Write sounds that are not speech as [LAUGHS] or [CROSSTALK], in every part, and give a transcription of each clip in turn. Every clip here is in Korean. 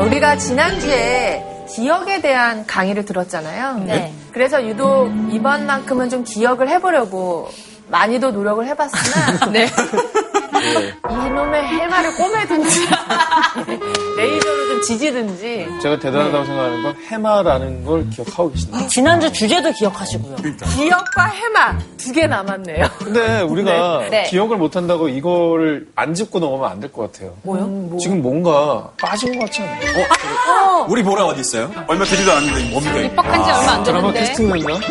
우리가 지난주에 기억에 대한 강의를 들었잖아요. 네. 그래서 유독 이번만큼은 좀 기억을 해보려고 많이도 노력을 해봤으나 [LAUGHS] 네. [LAUGHS] 이놈의 해마를 꼬매든지 레이저로 좀 지지든지 제가 대단하다고 생각하는 건 해마라는 걸 기억하고 계신다. 지난주 주제도 기억하시고요. 기억과 해마 두 개 남았네요. 근데 우리가 [LAUGHS] 네. 네. 기억을 못한다고 이거를 안 짚고 넘어가면 안 될 것 같아요. 뭐요? 지금 뭔가 빠진 것 같지 않아요? 우리 보라 어디 있어요? 얼마 되지도 않았는데 뭡니까? 입학한 지 얼마 안 드라마 됐는데 캐스팅이었나?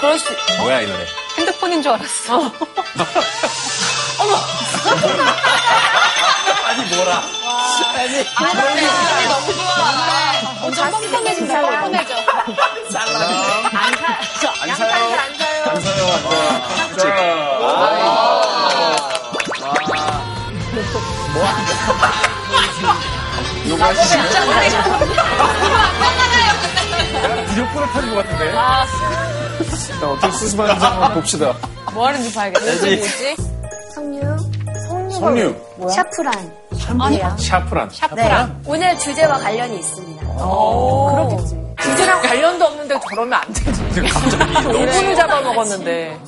그럴 수 뭐야 이 노래? 핸드폰인 줄 알았어. [LAUGHS] [LAUGHS] 아니 뭐라? 너무 좋아. 엄청 뻔뻔해진다. 뻔뻔해져. 안 사요. 안 사요. 안 사요. 이거 하시지. 무조건 터진 것 같은데. 일단 어떻게 수습하는지 한번 봅시다. 뭐 하는지 봐야겠다. 이게 뭐지? 석류, 석류, 샤프란. 샤프란. 네. 오늘 주제와 관련이 있습니다. 그렇겠지. 주제랑 관련도 없는데 저러면 안 되지. 갑자기 [LAUGHS] 너무. 5분을 잡아먹었는데.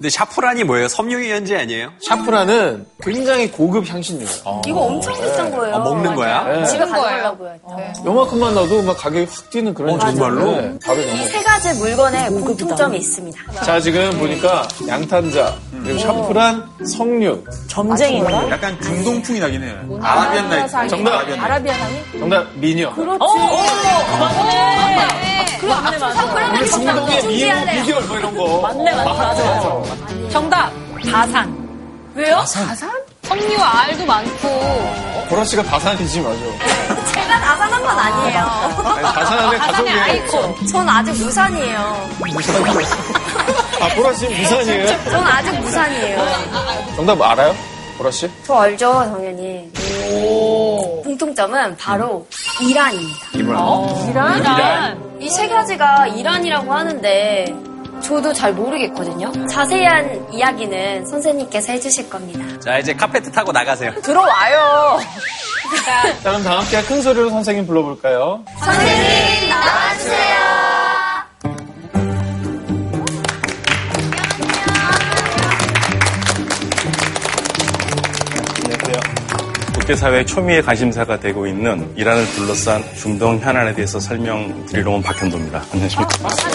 근데 샤프란이 뭐예요? 섬유의 연재 아니에요? 샤프란은 굉장히 고급 향신료예요. 이거 엄청 비싼 거예요. 아, 먹는 거야? 네. 집에? 가져가려고요. 요만큼만 넣어도 막 가격이 확 뛰는 그런 어, 정말로? 네, 밥에 넣어. 이세 가지 물건에 공통점이 있습니다. 자, 지금 보니까 양탄자, 그리고 샤프란, 석류. 점쟁인가? 약간 중동풍이 나긴 해요. 아라비안 나이트. 정답. 아라비안 나이트. 정답, 미녀. 그렇지. 맞네, 맞네. 우리 중동의 미녀, 비결 뭐 이런 거. 맞네, 맞네. 맞아, 맞아. 정답. 다산. 왜요? 가산? 석류 알도 많고. 보라 씨가 다산이지, 맞아. [LAUGHS] 제가 나산한 건 아니에요. 아니, 다산 안에 가족이. 아이콘. 전 아직 무산이에요. 무산이요. 아, 보라 씨 무산이에요? 전 아직 무산이에요. 정답 알아요? 보라 씨? 저 알죠, 당연히. 공통점은 바로 이란입니다. 이란? 이란. 이 세 가지가 이란이라고 하는데 저도 잘 모르겠거든요. 자세한 이야기는 선생님께서 해주실 겁니다. 자 이제 카페트 타고 나가세요. 들어와요. 자, [LAUGHS] 그럼 다 함께 큰 소리로 선생님 불러볼까요? 선생님 나와주세요. 안녕하세요. 국제사회 초미의 관심사가 되고 있는 이란을 둘러싼 중동 현안에 대해서 설명드리러 온 박현도입니다. 안녕하십니까. 선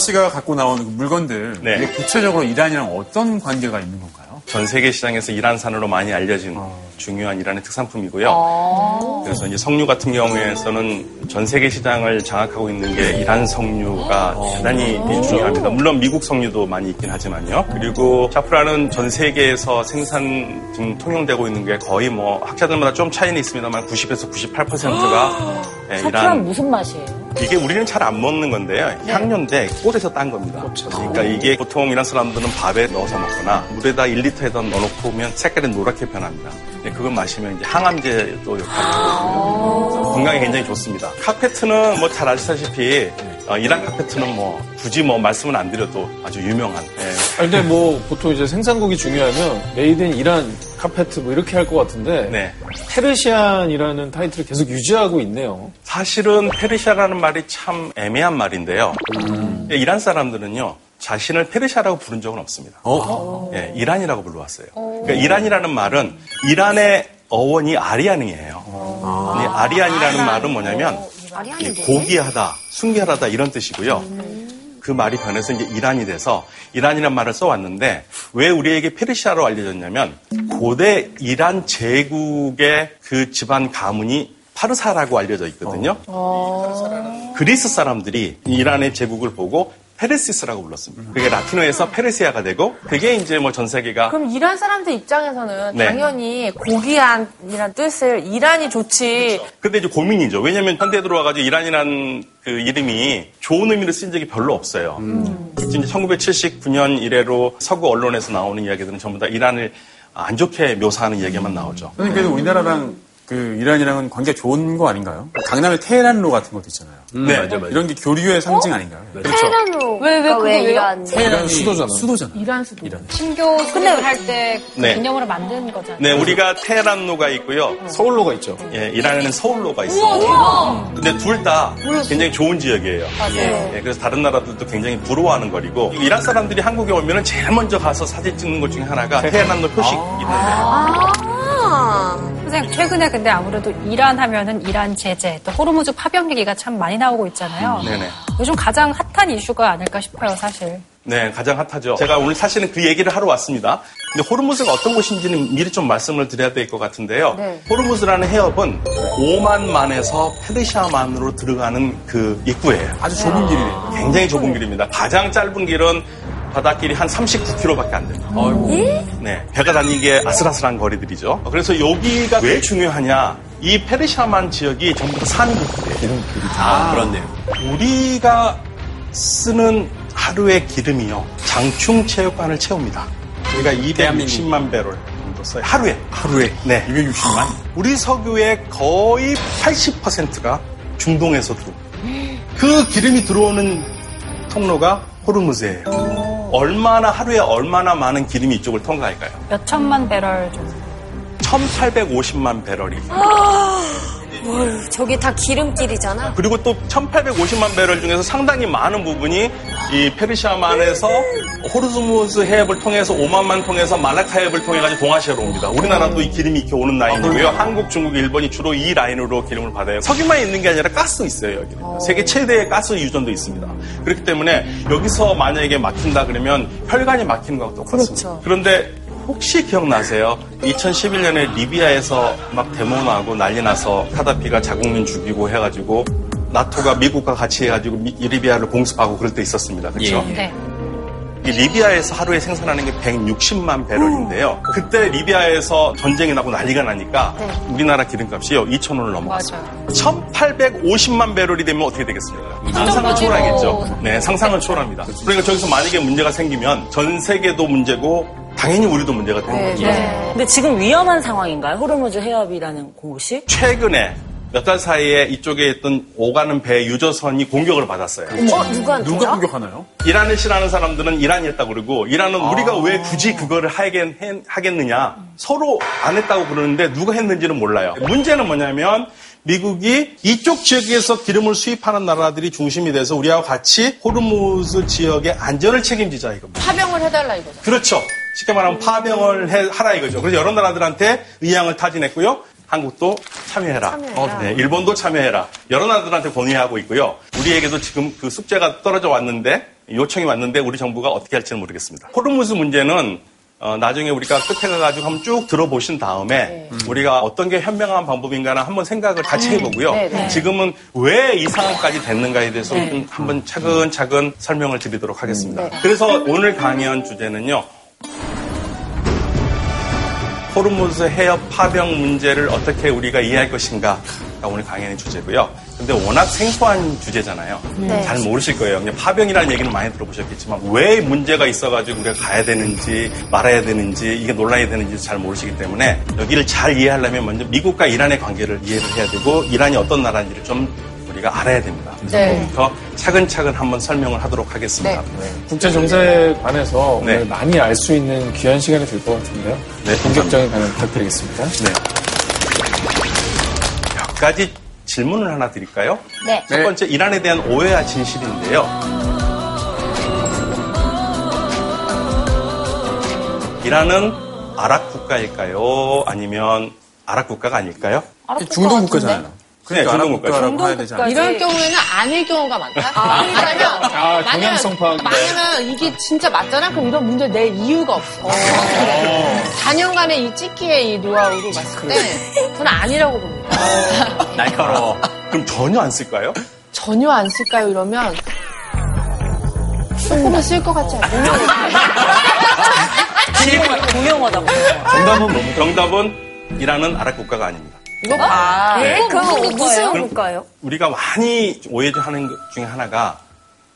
씨가 갖고 나온 그 물건들 네. 이게 구체적으로 이란이랑 어떤 관계가 있는 건가요? 전 세계 시장에서 이란산으로 많이 알려진 중요한 이란의 특산품이고요. 그래서 이제 석류 같은 경우에서는 전 세계 시장을 장악하고 있는 게 이란 석류가 대단히 중요합니다. 물론 미국 석류도 많이 있긴 하지만요. 그리고 샤프란은 전 세계에서 생산 지금 통용되고 있는 게 거의 뭐 학자들마다 좀 차이는 있습니다만 90에서 98%가 네, 사프란 무슨 맛이에요? 이게 우리는 잘 안 먹는 건데요. 향료인데 꿀에서 딴 겁니다. 그러니까 이게 보통 이란 사람들은 밥에 넣어서 먹거나 물에다 1리터에다 넣어놓고 오면 색깔이 노랗게 변합니다. 근데 그걸 마시면 이제 항암제도 역할을 하거든요. 건강에 굉장히 좋습니다. 카페트는 뭐 잘 아시다시피 어, 이란 카페트는 뭐 굳이 뭐 말씀은 안 드려도 아주 유명한 예, 아니, 근데 뭐 보통 이제 생산국이 중요하면 made in 이란 카페트 뭐 이렇게 할 것 같은데 네. 페르시안이라는 타이틀을 계속 유지하고 있네요. 사실은 페르시아라는 말이 참 애매한 말인데요. 이란 사람들은요, 자신을 페르시아라고 부른 적은 없습니다. 예, 이란이라고 불러왔어요. 그러니까 이란이라는 말은 이란의 어원이 아리안이에요. 이 아리안이라는 말은 뭐냐면 이 고귀하다, 숭배하다 이런 뜻이고요. 그 말이 변해서 이제 이란이 돼서 이란이라는 말을 써왔는데 왜 우리에게 페르시아로 알려졌냐면 고대 이란 제국의 그 집안 가문이 파르사라고 알려져 있거든요. 그리스 사람들이 이란의 제국을 보고 페르시스라고 불렀습니다. 그게 라틴어에서 페르시아가 되고 그게 이제 뭐 전 세계가 그럼 이란 사람들 입장에서는 네. 당연히 고귀한이란 뜻을 이란이 좋지. 근데 이제 고민이죠. 왜냐면 현대에 들어와가지고 이란이라는 그 이름이 좋은 의미로 쓴 적이 별로 없어요. 이제 1979년 이래로 서구 언론에서 나오는 이야기들은 전부 다 이란을 안 좋게 묘사하는 이야기만 나오죠. 선생님 그래도 우리나라랑 그 이란이랑은 관계가 좋은 거 아닌가요? 강남에 테헤란로 같은 것도 있잖아요. 네. 맞아, 맞아. 이런 게 교류의 상징 아닌가요? 테헤란로 왜, 왜 그거 왜요? 이란 이란 수도잖아. 수도잖아요. 이란 수도. 신교 수립을 할때 네. 기념으로 만든 거잖아요. 네, 우리가 테헤란로가 있고요. 서울로가 있죠. 예, 이란에는 서울로가 있어요. 근데 둘 다 굉장히 좋은 지역이에요. 예, 그래서 다른 나라들도 굉장히 부러워하는 거리고 이란 사람들이 한국에 오면은 제일 먼저 가서 사진 찍는 것 중에 하나가 테헤란로 표식 있는데 선생님, 최근에 근데 아무래도 이란 하면은 이란 제재, 또 호르무즈 파병 얘기가 참 많이 나오고 있잖아요. 네네. 요즘 가장 핫한 이슈가 아닐까 싶어요, 사실. 네, 가장 핫하죠. 제가 오늘 사실은 그 얘기를 하러 왔습니다. 근데 호르무즈가 어떤 곳인지는 미리 좀 말씀을 드려야 될 것 같은데요. 호르무즈라는 해협은 오만만에서 페르시아만으로 들어가는 그 입구예요. 아주 좁은 길이네요. 굉장히 좁은 길입니다. 가장 짧은 길은 바닷길이 한 39km밖에 안 됩니다. 네, 배가 다니기에 아슬아슬한 거리들이죠. 그래서 여기가 왜 중요하냐? 이 페르시아만 지역이 전부 다 산국이에요. 아, 그렇네요. 우리가 쓰는 하루의 기름이요. 장충 체육관을 채웁니다. 우리가 260만 배럴 정도 써요. 하루에. 하루에 네. 260만? 우리 석유의 거의 80%가 중동에서 들어옵니다. 그 기름이 들어오는 통로가 호르무즈예요. 얼마나 하루에 얼마나 많은 기름이 이쪽을 통과할까요? 몇 천만 배럴 정도. 1850만 배럴이. 저기 다 기름길이잖아. 그리고 또 1850만 배럴 중에서 상당히 많은 부분이 이 페르시아만에서 호르즈무즈 해협을 통해서 오만만 통해서 말라카 해협을 통해 가지고 동아시아로 옵니다. 우리나라도 이 기름이 이렇게 오는 라인이고요. 한국, 중국, 일본이 주로 이 라인으로 기름을 받아요. 석유만 있는 게 아니라 가스 있어요, 여기는. 세계 최대의 가스 유전도 있습니다. 그렇기 때문에 여기서 만약에 막힌다 그러면 혈관이 막히는 거하고 똑같습니다. 그런데 혹시 기억나세요? 2011년에 리비아에서 막 데모나고 난리 나서 카다피가 자국민 죽이고 해가지고 나토가 미국과 같이 해가지고 미- 리비아를 공습하고 그럴 때 있었습니다. 그렇죠? 네. 이 리비아에서 하루에 생산하는 게 160만 배럴인데요. 그때 리비아에서 전쟁이 나고 난리가 나니까 우리나라 기름값이요 2,000원을 넘어갔어요. 맞아요. 1,850만 배럴이 되면 어떻게 되겠습니까? 상상은 정도지로. 초월하겠죠. 네, 상상은 초월합니다. 그러니까 저기서 만약에 문제가 생기면 전 세계도 문제고 당연히 우리도 문제가 되는 거죠. 근데 지금 위험한 상황인가요? 호르무즈 해협이라는 곳이? 최근에 몇 달 사이에 이쪽에 있던 오가는 배 유조선이 공격을 받았어요. 어, 누구한테요? 누가 공격하나요? 이란을 싫어하는 사람들은 이란이 했다고 그러고 이란은 우리가 왜 굳이 그거를 하겠, 하겠느냐 서로 안 했다고 그러는데 누가 했는지는 몰라요. 문제는 뭐냐면 미국이 이쪽 지역에서 기름을 수입하는 나라들이 중심이 돼서 우리와 같이 호르무즈 지역의 안전을 책임지자 이겁니다. 파병을 해달라 이거죠. 그렇죠. 쉽게 말하면 파병을 해- 하라 이거죠. 그래서 여러 나라들한테 의향을 타진했고요. 한국도 참여해라. 어, 네, 일본도 참여해라. 여러 나라들한테 건의하고 있고요. 우리에게도 지금 그 숙제가 떨어져 왔는데 요청이 왔는데 우리 정부가 어떻게 할지는 모르겠습니다. 호르무즈 문제는 어, 나중에 우리가 끝에 가가지고 한번 쭉 들어보신 다음에 우리가 어떤 게 현명한 방법인가는 한번 생각을 같이 해보고요. 네, 네. 지금은 왜 이 상황까지 됐는가에 대해서 좀 한번 차근차근 설명을 드리도록 하겠습니다. 그래서 오늘 강연 주제는요. 호르무즈 해협 파병 문제를 어떻게 우리가 이해할 것인가가 오늘 강연의 주제고요. 근데 워낙 생소한 주제잖아요. 네. 잘 모르실 거예요. 그냥 파병이라는 얘기는 많이 들어보셨겠지만 왜 문제가 있어가지고 우리가 가야 되는지 말아야 되는지 이게 논란이 되는지 잘 모르시기 때문에 여기를 잘 이해하려면 먼저 미국과 이란의 관계를 이해를 해야 되고 이란이 어떤 나라인지를 좀 우리가 알아야 됩니다. 그래서 네. 그부터 차근차근 한번 설명을 하도록 하겠습니다. 국제 정세에 관해서 네. 오늘 많이 알 수 있는 귀한 시간이 될 것 같은데요. 네, 본격적인 강연 부탁드리겠습니다. 네. 몇 가지 질문을 하나 드릴까요? 네. 첫 번째, 이란에 대한 오해와 진실인데요. 이란은 아랍 국가일까요? 아니면 아랍 국가가 아닐까요? 중동 국가잖아요. 네, 그러니까 아랍 중동 국가죠. 국가라고 해야 되지 않아요? 이런 경우에는 아닐 경우가 많다. 왜냐면 아, 경향성 파악인데. 만약에 이게 진짜 맞잖아. 그럼 이런 문제 낼 이유가 없어. 4년간의 이 찍기의 이 노하우로 봤을 때 저는 아니라고 봅니다. [LAUGHS] 날카로워. 그럼 전혀 안 쓸까요? 전혀 안 쓸까요? 이러면 조금은 쓸 것 같지 않아요? [LAUGHS] [LAUGHS] 공용어다. 정답은 뭡니까? 정답은 이란은 아랍 국가가 아닙니다. 이거 봐. 네. 그거 무슨 그럼- 국가예요? 우리가 많이 오해하는 것 중에 하나가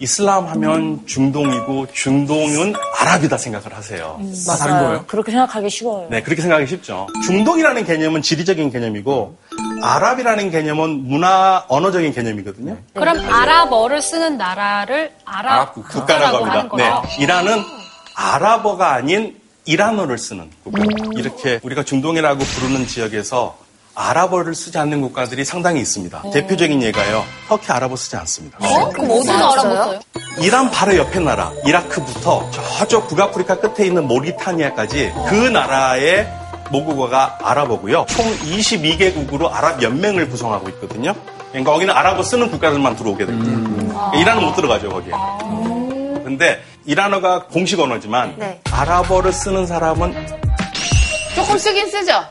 이슬람 하면 중동이고 중동은 아랍이다 생각을 하세요. 다 다른 거예요? 그렇게 생각하기 쉬워요. 네, 그렇게 생각하기 쉽죠. 중동이라는 개념은 지리적인 개념이고 아랍이라는 개념은 문화 언어적인 개념이거든요. 그럼 아랍어를 쓰는 나라를 아랍 아랍 국가. 국가라고 하는 합니다. 거예요. 네. 이란은 아랍어가 아닌 이란어를 쓰는 국가. 이렇게 우리가 중동이라고 부르는 지역에서 아랍어를 쓰지 않는 국가들이 상당히 있습니다. 대표적인 예가요. 터키 아랍어 쓰지 않습니다. 그럼 어디서 알아봤어요? 이란 바로 옆에 나라, 이라크부터 저쪽 북아프리카 끝에 있는 모리타니아까지 그 나라의 모국어가 아랍어고요. 총 22개국으로 아랍 연맹을 구성하고 있거든요. 그러니까 거기는 아랍어 쓰는 국가들만 들어오게 됩니다. 이란은 못 들어가죠, 거기에. 근데 이란어가 공식 언어지만 네. 아랍어를 쓰는 사람은 조금 쓰긴 쓰죠.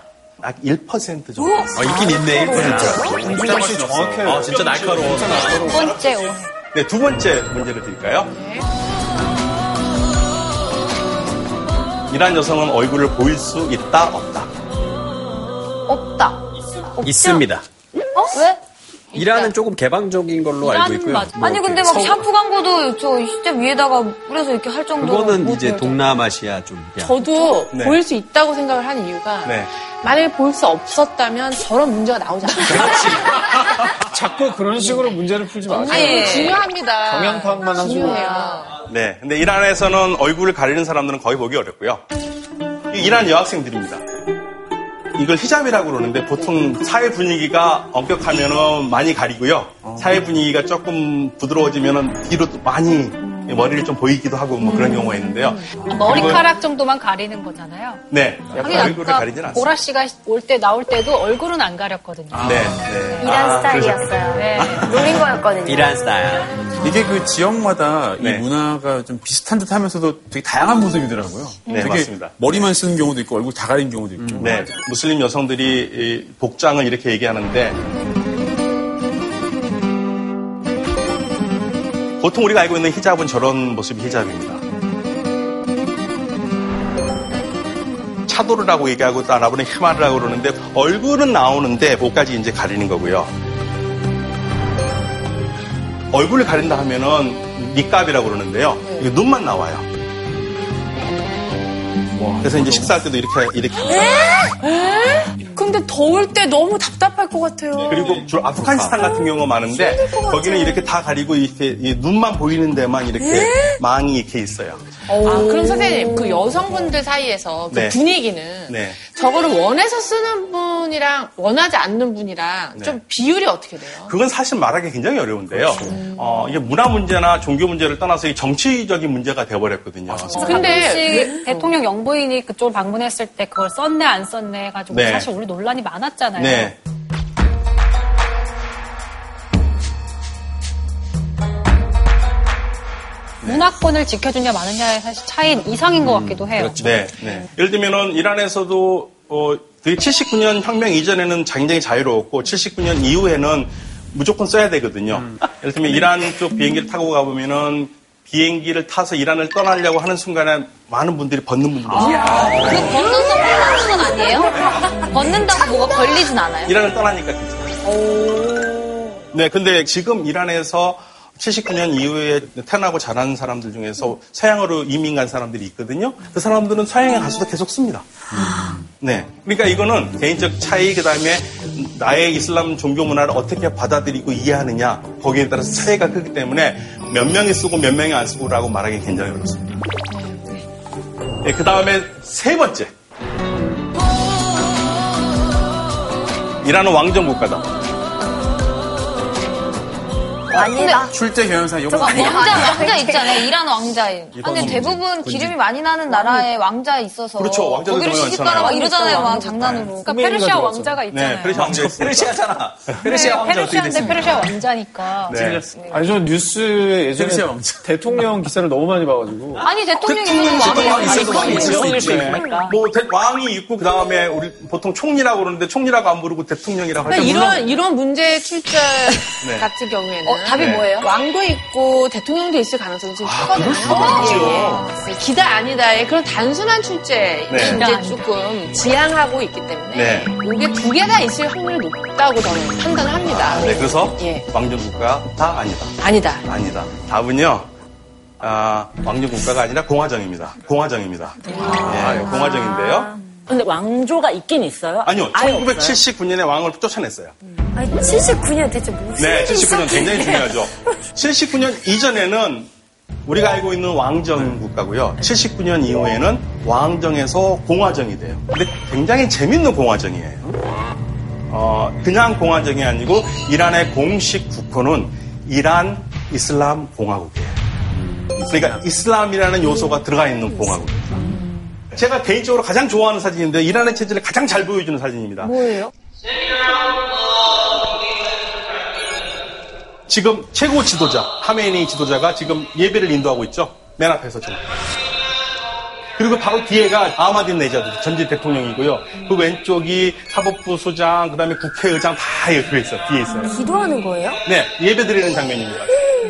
약 1% 정도. 아, 있긴 있네, 1%. 문장 씨 정확해요. 아, 진짜 날카로워. 두 번째 오해. 네, 두 번째 문제를 드릴까요? 이란 여성은 얼굴을 보일 수 있다, 없다. 없다. 있습니다. 어? 왜? 이란은 조금 개방적인 걸로 알고 있고요. 맞- 뭐 아니 근데 막 서- 샴푸 광고도 저 시접 위에다가 뿌려서 이렇게 할 정도로 그거는 못 이제. 동남아시아 좀. 그냥 저도 네. 보일 수 있다고 생각을 하는 이유가 네. 만약에 보일 수 없었다면 저런 문제가 나오지 않아요. [LAUGHS] 자꾸 그런 식으로 문제를 풀지 마세요. 아니, 이거 중요합니다. 경향 파악만 하시고. 중요해요. 네. 근데 이란에서는 얼굴을 가리는 사람들은 거의 보기 어렵고요. 이 이란 여학생들입니다. 이걸 히잡이라고 그러는데 보통 사회 분위기가 엄격하면은 많이 가리고요. 사회 분위기가 조금 부드러워지면은 뒤로 또 많이 머리를 좀 보이기도 하고 뭐 그런 경우가 있는데요. 머리카락 정도만 가리는 거잖아요. 네. 하긴 얼굴을 가리진 않습니다. 보라 씨가 올 때 나올 때도 얼굴은 안 가렸거든요. 네. 네. 이란 아, 스타일이었어요. 네. [LAUGHS] 노린 거였거든요. 이란 스타일. 이게 그 지역마다 네. 이 문화가 좀 비슷한 듯 하면서도 되게 다양한 모습이더라고요. 네, 되게 맞습니다. 머리만 쓰는 경우도 있고 얼굴 다 가린 경우도 있고. 네, 무슬림 여성들이 이 복장을 이렇게 얘기하는데 보통 우리가 알고 있는 히잡은 저런 모습이 히잡입니다. 차도르라고 얘기하고 또 아랍은 히마르라고 그러는데 얼굴은 나오는데 목까지 이제 가리는 거고요. 얼굴을 가린다 하면은 니값이라고 그러는데요. 이게 눈만 나와요. 그래서 이제 식사할 때도 이렇게 이렇게 근데 더울 때 너무 답답할 것 같아요. 그리고 주로 아프가니스탄 같은 경우가 많은데 거기는 이렇게 다 가리고 이렇게 이 눈만 보이는 데만 이렇게 망이 이렇게 있어요. 아, 그럼 선생님, 그 여성분들 사이에서 그 네. 분위기는 네. 저거를 원해서 쓰는 분이랑 원하지 않는 분이랑 네. 좀 비율이 어떻게 돼요? 그건 사실 말하기 굉장히 어려운데요. 어, 이게 문화 문제나 종교 문제를 떠나서 이 정치적인 문제가 돼버렸거든요. 근데 가끔씩 대통령 영부인이 그쪽을 방문했을 때 그걸 썼네 안 썼네 해가지고 네. 사실 우리 논란이 많았잖아요. 네. 문화권을 지켜주냐 마느냐의 사실 차이는 이상인 것 같기도 해요. 네, 네. 예를 들면은 이란에서도 어, 되게 79년 혁명 이전에는 굉장히 자유로웠고 79년 이후에는 무조건 써야 되거든요. 예를 들면 이란 쪽 비행기를 타고 가보면은 비행기를 타서 이란을 떠나려고 하는 순간에 많은 분들이 벗는 분들이 있어요. 그 벗는다고 하는 건 아니에요? 벗는다고 뭐가 걸리진 않아요? 이란을 떠나니까 괜찮아요. 네, 근데 지금 이란에서 79년 이후에 태어나고 자란 사람들 중에서 서양으로 이민 간 사람들이 있거든요. 그 사람들은 서양에 가서도 계속 씁니다. 네. 그러니까 이거는 개인적 차이, 그 다음에 나의 이슬람 종교 문화를 어떻게 받아들이고 이해하느냐, 거기에 따라서 차이가 크기 때문에 몇 명이 쓰고 몇 명이 안 쓰고라고 말하기 굉장히 어렵습니다. 네, 그 다음에 세 번째. 이란은 왕정 국가다. 아니다. 출제 경영상 이거 왕자, 왕자 있잖아요. 이란. 이건 근데 대부분 기름이 많이 나는 나라에 왕자 있어서. 그렇죠. 왕자들 거기를 시집가라 막. 이러잖아요. 막 장난으로. 그러니까 페르시아 왕자가 있잖아요. 네, 페르시아 왕자. 페르시아잖아. 페르시아 왕자 페르시아인데? 페르시아 왕자니까. 네. 아니, 저 뉴스에 예전에. 대통령 기사를 너무 많이 봐가지고. 아니 대통령이 왕이 왕이 있어도 왕이 있을 수 있지. 뭐 대- 왕이 있고 그 다음에 우리 보통 총리라고 그러는데 총리라고 안 부르고 대통령이라고 하죠. 이런, 이런 문제의 출제 [LAUGHS] 네. 같은 경우에는 어, 답이 뭐예요? 왕도 있고 대통령도 있을 가능성이 지금 크거든요. 그럴 수가 있죠. 예, 예. 기다 아니다의 그런 단순한 출제 네. 이제 조금 지향하고 있기 때문에 네. 이게 두 개 다 있을 확률이 높다고 저는 판단을 합니다. 네, 그래서 예. 왕정 국가 다 아니다. 아니다. 아니다. 답은요. 아, 왕정 국가가 아니라 공화정입니다. 공화정입니다. 예, 공화정인데요. 근데 왕조가 있긴 있어요? 아니요, 아예 없어요? 1979년에 왕을 쫓아냈어요. 아니, 79년 대체 무슨 네, 일이 79년 굉장히 있었길래. [LAUGHS] 중요하죠. 79년 이전에는 우리가 알고 있는 왕정 국가고요. 79년 이후에는 왕정에서 공화정이 돼요. 근데 굉장히 재밌는 공화정이에요. 어, 그냥 공화정이 아니고 이란의 공식 국호는 이란 이슬람 공화국이에요. 그러니까 이슬람이라는 요소가 들어가 있는 공화국이죠. 제가 개인적으로 가장 좋아하는 사진인데 이란의 체제를 가장 잘 보여주는 사진입니다. 뭐예요? 지금 최고 지도자, 하메니 지도자가 지금 예배를 인도하고 있죠. 맨 앞에서 지금. 그리고 바로 뒤에가 아마딘 네자드 전직 대통령이고요. 그 왼쪽이 사법부 소장, 그 다음에 국회의장 다 이렇게 있어요. 뒤에 있어요. 기도하는 거예요? 네, 예배 드리는 장면입니다.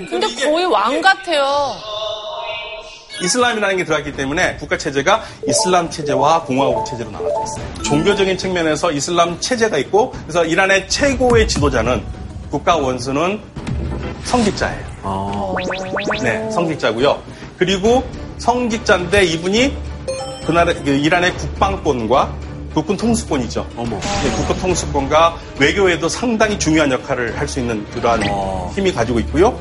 근데 거의 왕 같아요. 이슬람이라는 게 들어갔기 때문에 국가 체제가 이슬람 체제와 공화국 체제로 나눠져 있어요. 종교적인 측면에서 이슬람 체제가 있고 그래서 이란의 최고의 지도자는 국가 원수는 성직자예요. 네, 성직자고요. 그리고 성직자인데 이분이 그 나라 그 이란의 국방권과 국군 통수권이죠. 네, 국군 통수권과 외교에도 상당히 중요한 역할을 할 수 있는 그러한 힘이 가지고 있고요.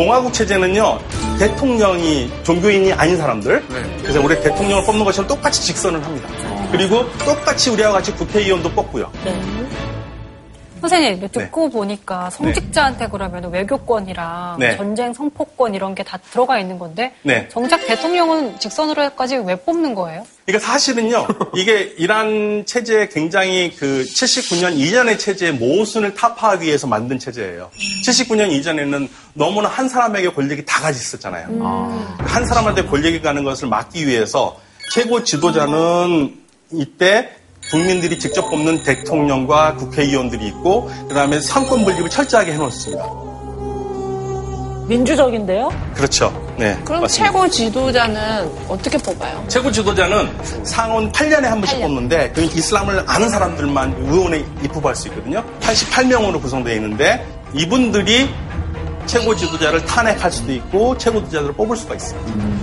공화국 체제는요 대통령이 종교인이 아닌 사람들 그래서 우리 대통령을 뽑는 것처럼 똑같이 직선을 합니다. 그리고 똑같이 우리와 같이 국회의원도 뽑고요. 선생님 듣고 보니까 성직자한테 그러면 외교권이랑 네. 전쟁 선포권 이런 게 다 들어가 있는 건데 네. 정작 대통령은 직선으로까지 왜 뽑는 거예요? 그러니까 사실은요, [LAUGHS] 이게 이란 체제에 굉장히 그 79년 이전의 체제의 모순을 타파하기 위해서 만든 체제예요. 79년 이전에는 너무나 한 사람에게 권력이 다 가지 있었잖아요. 한 사람한테 권력이 가는 것을 막기 위해서 최고 지도자는 이때 국민들이 직접 뽑는 대통령과 국회의원들이 있고, 그 다음에 상권 분립을 철저하게 해놓습니다. 민주적인데요? 그렇죠. 네. 그럼 맞습니다. 최고 지도자는 어떻게 뽑아요? 최고 지도자는 상원 8년에 한 번씩 8년. 뽑는데 그 이슬람을 아는 사람들만 의원에 입후할 수 있거든요. 88명으로 구성되어 있는데 이분들이 최고 지도자를 탄핵할 수도 있고 최고 지도자를 뽑을 수가 있어요.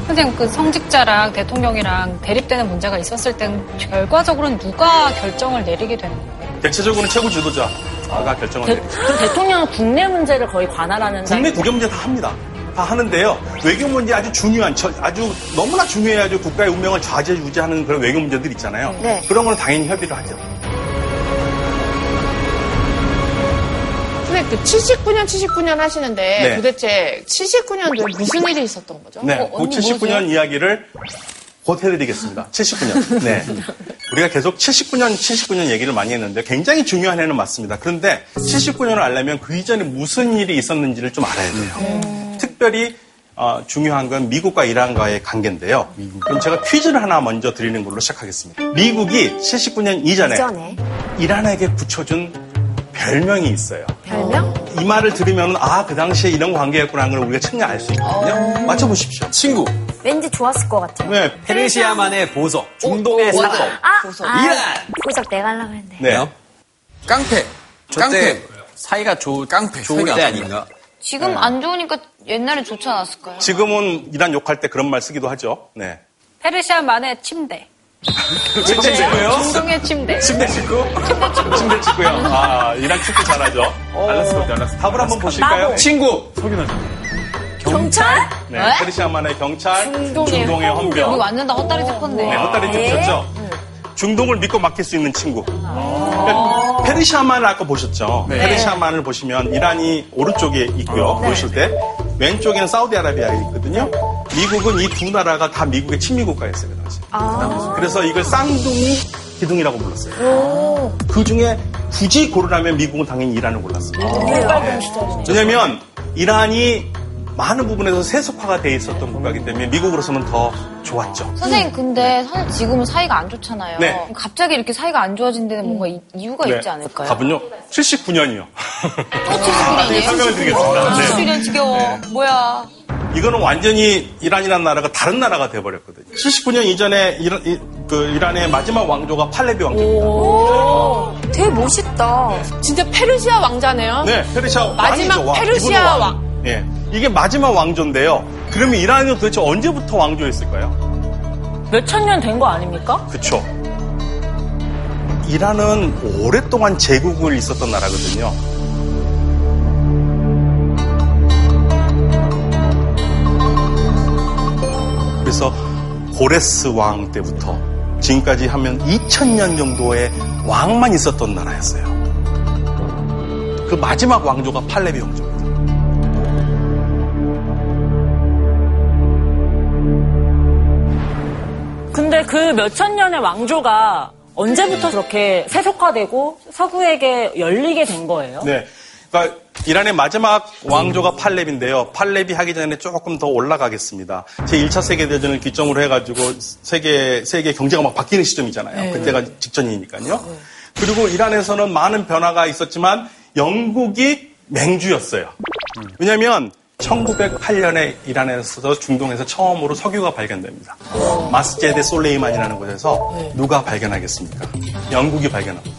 선생님 그 성직자랑 대통령이랑 대립되는 문제가 있었을 땐 결과적으로는 누가 결정을 내리게 되는 거예요? 대체적으로는 최고 지도자가 결정을 대, 내리죠. 그럼 대통령은 국내 문제를 거의 관할하는 국내 국외 문제 다 합니다. 다 하는데요. 외교 문제 아주 중요한, 저- 아주 너무나 중요해야죠. 국가의 운명을 좌지우지하는 그런 외교 문제들 있잖아요. 네. 그런 거는 당연히 협의를 하죠. 근데 그 79년, 79년 하시는데 네. 도대체 79년도에 무슨 일이 있었던 거죠? 네, 어, 그 언니 79년 뭐죠? 이야기를 곧 해드리겠습니다. 79년. 네. 우리가 계속 79년, 79년 얘기를 많이 했는데 굉장히 중요한 해는 맞습니다. 그런데 79년을 알려면 그 이전에 무슨 일이 있었는지를 좀 알아야 돼요. 특별히 어, 중요한 건 미국과 이란과의 관계인데요. 그럼 제가 퀴즈를 하나 먼저 드리는 걸로 시작하겠습니다. 미국이 79년 이전에 이전에 이란에게 붙여준 별명이 있어요. 별명? 이 말을 들으면 아, 그 당시에 이런 관계였구나 하는 걸 우리가 충분히 알수 있거든요. 맞춰보십시오. 친구. 왠지 좋았을 것 같아요. 네, 페르시아만의 보석, 중동의 어, 사건. 아, 보석. 아, 이란! 보석 내가 하려고 했는데. 네. 깡패. 깡패. 사이가 좋, 깡패, 좋을 때. 아닌가? 지금 안 좋으니까 옛날에 좋지 않았을까요? 지금은 이란 욕할 때 그런 말 쓰기도 하죠. 네. 페르시아만의 침대. 침대고요. 중동의 침대. 침대 축구? 침대 축구요. 아, 이란 축구 잘하죠. 알았어, 알았어. 답을 한번 보실까요? 친구. 경찰? 네. 페르시아만의 경찰, 중동의 중동의 헌병. 완전 다 헛다리 짚었네. 네, 헛다리 짚으셨죠? 중동을 믿고 맡길 수 있는 친구. 그러니까 페르시아만을 아까 보셨죠? 페르시아만을 보시면 이란이 오른쪽에 있고요. 보실 때 왼쪽에는 사우디아라비아가 있거든요. 미국은 이 두 나라가 다 미국의 친미 국가였어요. 그 당시. 그래서 이걸 쌍둥이 기둥이라고 불렀어요. 그 중에 굳이 고르라면 미국은 당연히 이란을 골랐습니다. 왜냐면 이란이 많은 부분에서 세속화가 돼 있었던 국가이기 때문에 미국으로서는 더 좋았죠. 선생님 근데 사실 지금은 사이가 안 좋잖아요. 네. 갑자기 이렇게 사이가 안 좋아진 데는 뭔가 이- 이유가 네. 있지 않을까요? 답은요? 79년이요. 또 79년이에요? 설명을 드리겠습니다. 네. 79년 지겨워. 뭐야. 이거는 완전히 이란이라는 나라가 다른 나라가 돼버렸거든요. 79년 이전에 이란, 이, 그 이란의 마지막 왕조가 팔레비 왕조입니다. 되게 멋있다. 진짜 페르시아 왕자네요. 네, 페르시아 마지막 왕이죠. 왕. 페르시아 왕. 예, 이게 마지막 왕조인데요. 그러면 이란은 도대체 언제부터 왕조였을까요? 몇천 년 된 거 아닙니까? 그쵸. 이란은 오랫동안 제국을 있었던 나라거든요. 그래서 고레스 왕 때부터 지금까지 하면 2000년 정도의 왕만 있었던 나라였어요. 그 마지막 왕조가 팔레비 왕조 그 몇천 년의 왕조가 언제부터 그렇게 세속화되고 서구에게 열리게 된 거예요? 네. 그러니까 이란의 마지막 왕조가 팔렙인데요. 팔렙이 하기 전에 조금 더 올라가겠습니다. 제 1차 세계대전을 기점으로 해가지고 세계, 세계 경제가 막 바뀌는 시점이잖아요. 그때가 직전이니까요. 그리고 이란에서는 많은 변화가 있었지만 영국이 맹주였어요. 왜냐면 1908년에 이란에서 중동에서 처음으로 석유가 발견됩니다. 마스제데 솔레이만이라는 곳에서 누가 발견하겠습니까? 영국이 발견합니다.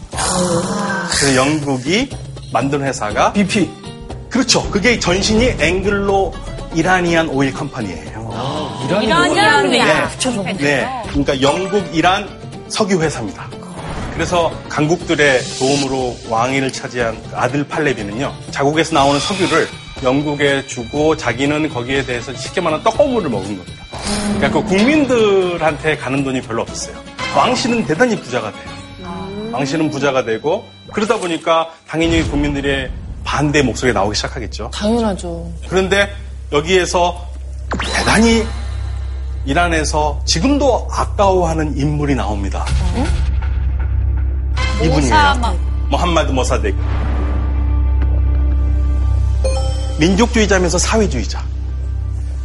그래서 영국이 만든 회사가 BP. 그렇죠. 그게 전신이 앵글로 이라니안 오일 컴퍼니예요. 이란이랑 네. 네. 그러니까 영국 이란 석유 회사입니다. 그래서 강국들의 도움으로 왕위를 차지한 아들 팔레비는요. 자국에서 나오는 석유를 영국에 주고 자기는 거기에 대해서 쉽게 말하면 떡고물을 먹은 겁니다. 그러니까 그 국민들한테 가는 돈이 별로 없었어요. 왕실은 대단히 부자가 돼요. 왕실은 부자가 되고 그러다 보니까 당연히 국민들의 반대 목소리가 나오기 시작하겠죠. 당연하죠. 그런데 여기에서 대단히 이란에서 지금도 아까워하는 인물이 나옵니다. 이분이에요. 모사마. 모함마드 모사덱. 민족주의자면서 사회주의자.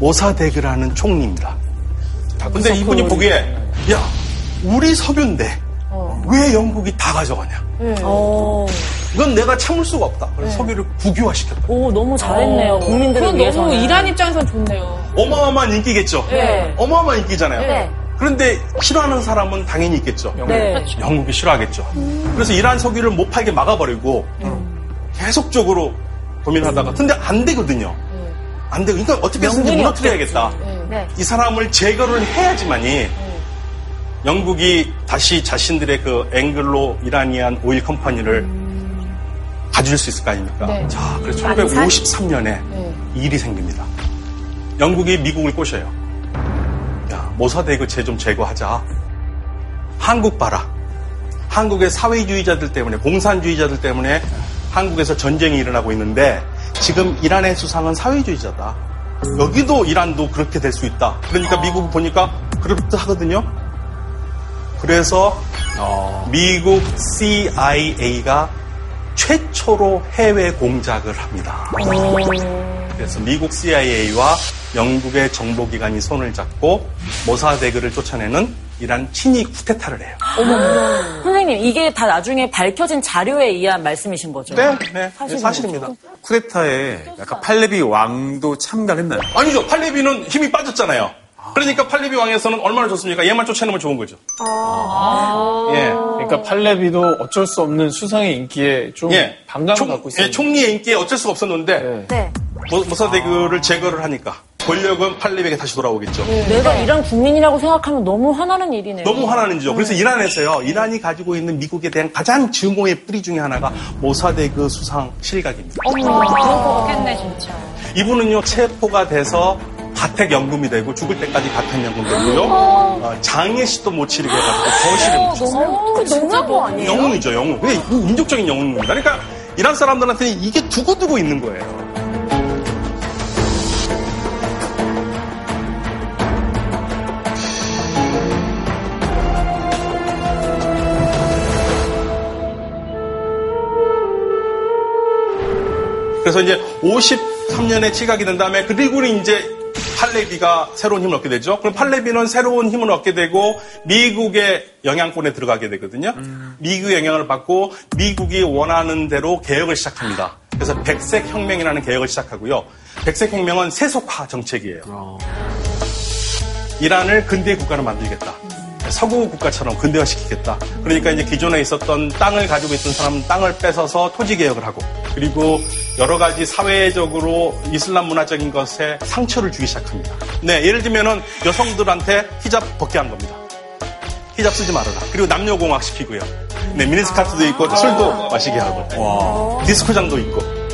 모사데그라는 총리입니다. 근데 이분이 보기에 야 우리 석유인데 왜 영국이 다 가져가냐? 어, 이건 내가 참을 수가 없다. 그래서 석유를 국유화시켰다. 오, 너무 잘했네요. 국민들을 그건 위해서. 너무 이란 입장에선 좋네요. 어마어마한 인기겠죠. 네. 어마어마한 인기잖아요. 네. 그런데 싫어하는 사람은 당연히 있겠죠. 네. 영국 이 싫어하겠죠. 그래서 이란 석유를 못 팔게 막아버리고 계속적으로 고민하다가 근데 안 되거든요. 안 되고 그러니까 어떻게 해서든지 무너뜨려야겠다. 네. 이 사람을 제거를 해야지만이 영국이 다시 자신들의 그 앵글로 이라니안 오일 컴퍼니를 가질 수 있을 거 아닙니까? 네. 자, 그래서 1953년에 일이 생깁니다. 영국이 미국을 꼬셔요. 야, 모사대그 쟤 좀 제거하자. 한국 봐라. 한국의 사회주의자들 때문에, 공산주의자들 때문에 한국에서 전쟁이 일어나고 있는데 지금 이란의 수상은 사회주의자다. 여기도 이란도 그렇게 될 수 있다. 그러니까 미국 보니까 그렇듯 하거든요. 그래서 미국 CIA가 최초로 해외 공작을 합니다. 그래서 미국 CIA와 영국의 정보기관이 손을 잡고 모사데그를 쫓아내는 이란 친위 쿠데타를 해요. 선생님, 이게 다 나중에 밝혀진 자료에 의한 말씀이신 거죠? 네, 네, 사실인 사실입니다. 쿠데타에 약간 팔레비 왕도 참가를 했나요? 아니죠. 팔레비는 힘이 빠졌잖아요. 그러니까 팔레비 왕에서는 얼마나 좋습니까? 얘만 쫓아내면 좋은 거죠. 예. 그러니까 팔레비도 어쩔 수 없는 수상의 인기에 좀 예. 반감을 총, 갖고 있어요. 예, 총리의 인기에 어쩔 수가 없었는데 네. 네. 모- 모사데그를 제거를 하니까 권력은 팔레비에게 다시 돌아오겠죠. 내가 이란 국민이라고 생각하면 너무 화나는 일이네요. 너무 화나는 지죠. 그래서 이란에서요, 이란이 가지고 있는 미국에 대한 가장 증오의 뿌리 중에 하나가 모사데그 수상 실각입니다. 그렇겠네, 진짜. 이분은요, 체포가 돼서 가택연금이 되고 죽을 때까지 가택연금 되고요, 어, 장례식도 못 치르게 해가지고 거실에 묻혔어요. 너무한 거 아니에요? 영웅이죠, 영웅. 그게 민족적인 영웅입니다. 그러니까 이란 사람들한테는 이게 두고두고 있는 거예요. 그래서 이제 53년에 취각이 된 다음에 그리고 이제 팔레비가 새로운 힘을 얻게 되죠. 그럼 팔레비는 새로운 힘을 얻게 되고 미국의 영향권에 들어가게 되거든요. 미국의 영향을 받고 미국이 원하는 대로 개혁을 시작합니다. 그래서 백색 혁명이라는 개혁을 시작하고요. 백색 혁명은 세속화 정책이에요. 이란을 근대 국가로 만들겠다. 서구 국가처럼 근대화시키겠다. 그러니까 이제 기존에 있었던 땅을 가지고 있던 사람은 땅을 뺏어서 토지 개혁을 하고 그리고 여러 가지 사회적으로 이슬람 문화적인 것에 상처를 주기 시작합니다. 네, 예를 들면은 여성들한테 히잡 벗게 한 겁니다. 히잡 쓰지 말아라. 그리고 남녀 공학 시키고요. 네, 미니스카트도 있고 술도 마시게 하고 디스코장도 있고.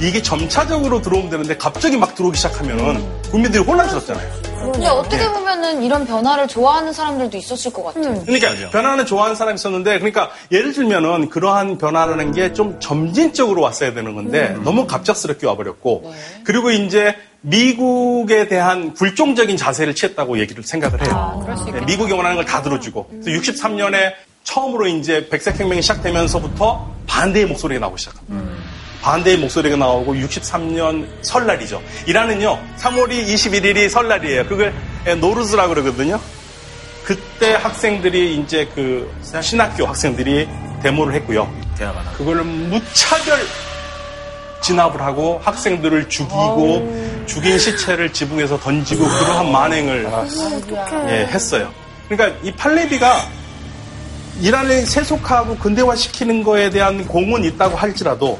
이게 점차적으로 들어오면 되는데 갑자기 막 들어오기 시작하면은 국민들이 혼란스럽잖아요. 근데 어떻게 보면은 이런 변화를 좋아하는 사람들도 있었을 것 같아요. 그러니까 변화는 좋아하는 사람이 있었는데 그러니까 예를 들면은 그러한 변화라는 게 좀 점진적으로 왔어야 되는 건데 너무 갑작스럽게 와버렸고 그리고 이제 미국에 대한 굴종적인 자세를 취했다고 얘기를 생각을 해요. 네, 미국이 원하는 걸 다 들어주고. 63년에 처음으로 이제 백색혁명이 시작되면서부터 반대의 목소리가 나오기 시작합니다. 반대의 목소리가 나오고 63년 설날이죠. 이란은요, 3월 21일이 설날이에요. 그걸 노르즈라고 그러거든요. 그때 학생들이 이제 그 신학교 학생들이 데모를 했고요. 그걸 무차별 진압을 하고 학생들을 죽이고 죽인 시체를 지붕에서 던지고 그러한 만행을 예, 했어요. 그러니까 이 팔레비가 이란을 세속화하고 근대화시키는 거에 대한 공은 있다고 할지라도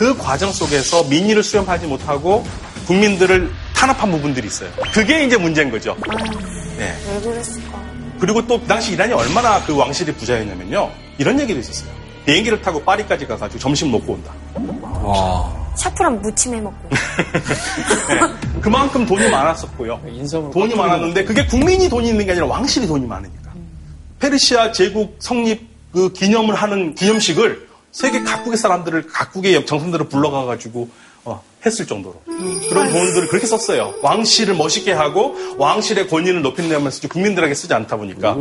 그 과정 속에서 민의를 수렴하지 못하고 국민들을 탄압한 부분들이 있어요. 그게 이제 문제인 거죠. 네. 왜 그랬을까? 그리고 또그 당시 이란이 얼마나 그 왕실이 부자였냐면요. 이런 얘기도 있었어요. 비행기를 타고 파리까지 가가지고 점심 먹고 온다. 샤프랑 무침 해 먹고. [LAUGHS] 네. 그만큼 돈이 많았었고요. 돈이 많았는데 그게 국민이 돈이 있는 게 아니라 왕실이 돈이 많으니까. 페르시아 제국 성립 그 기념을 하는 기념식을 세계 각국의 사람들을 각국의 정상들을 불러가가지고 어, 했을 정도로 그런 돈들을 그렇게 썼어요. 왕실을 멋있게 하고 왕실의 권위를 높인다면서 국민들에게 쓰지 않다 보니까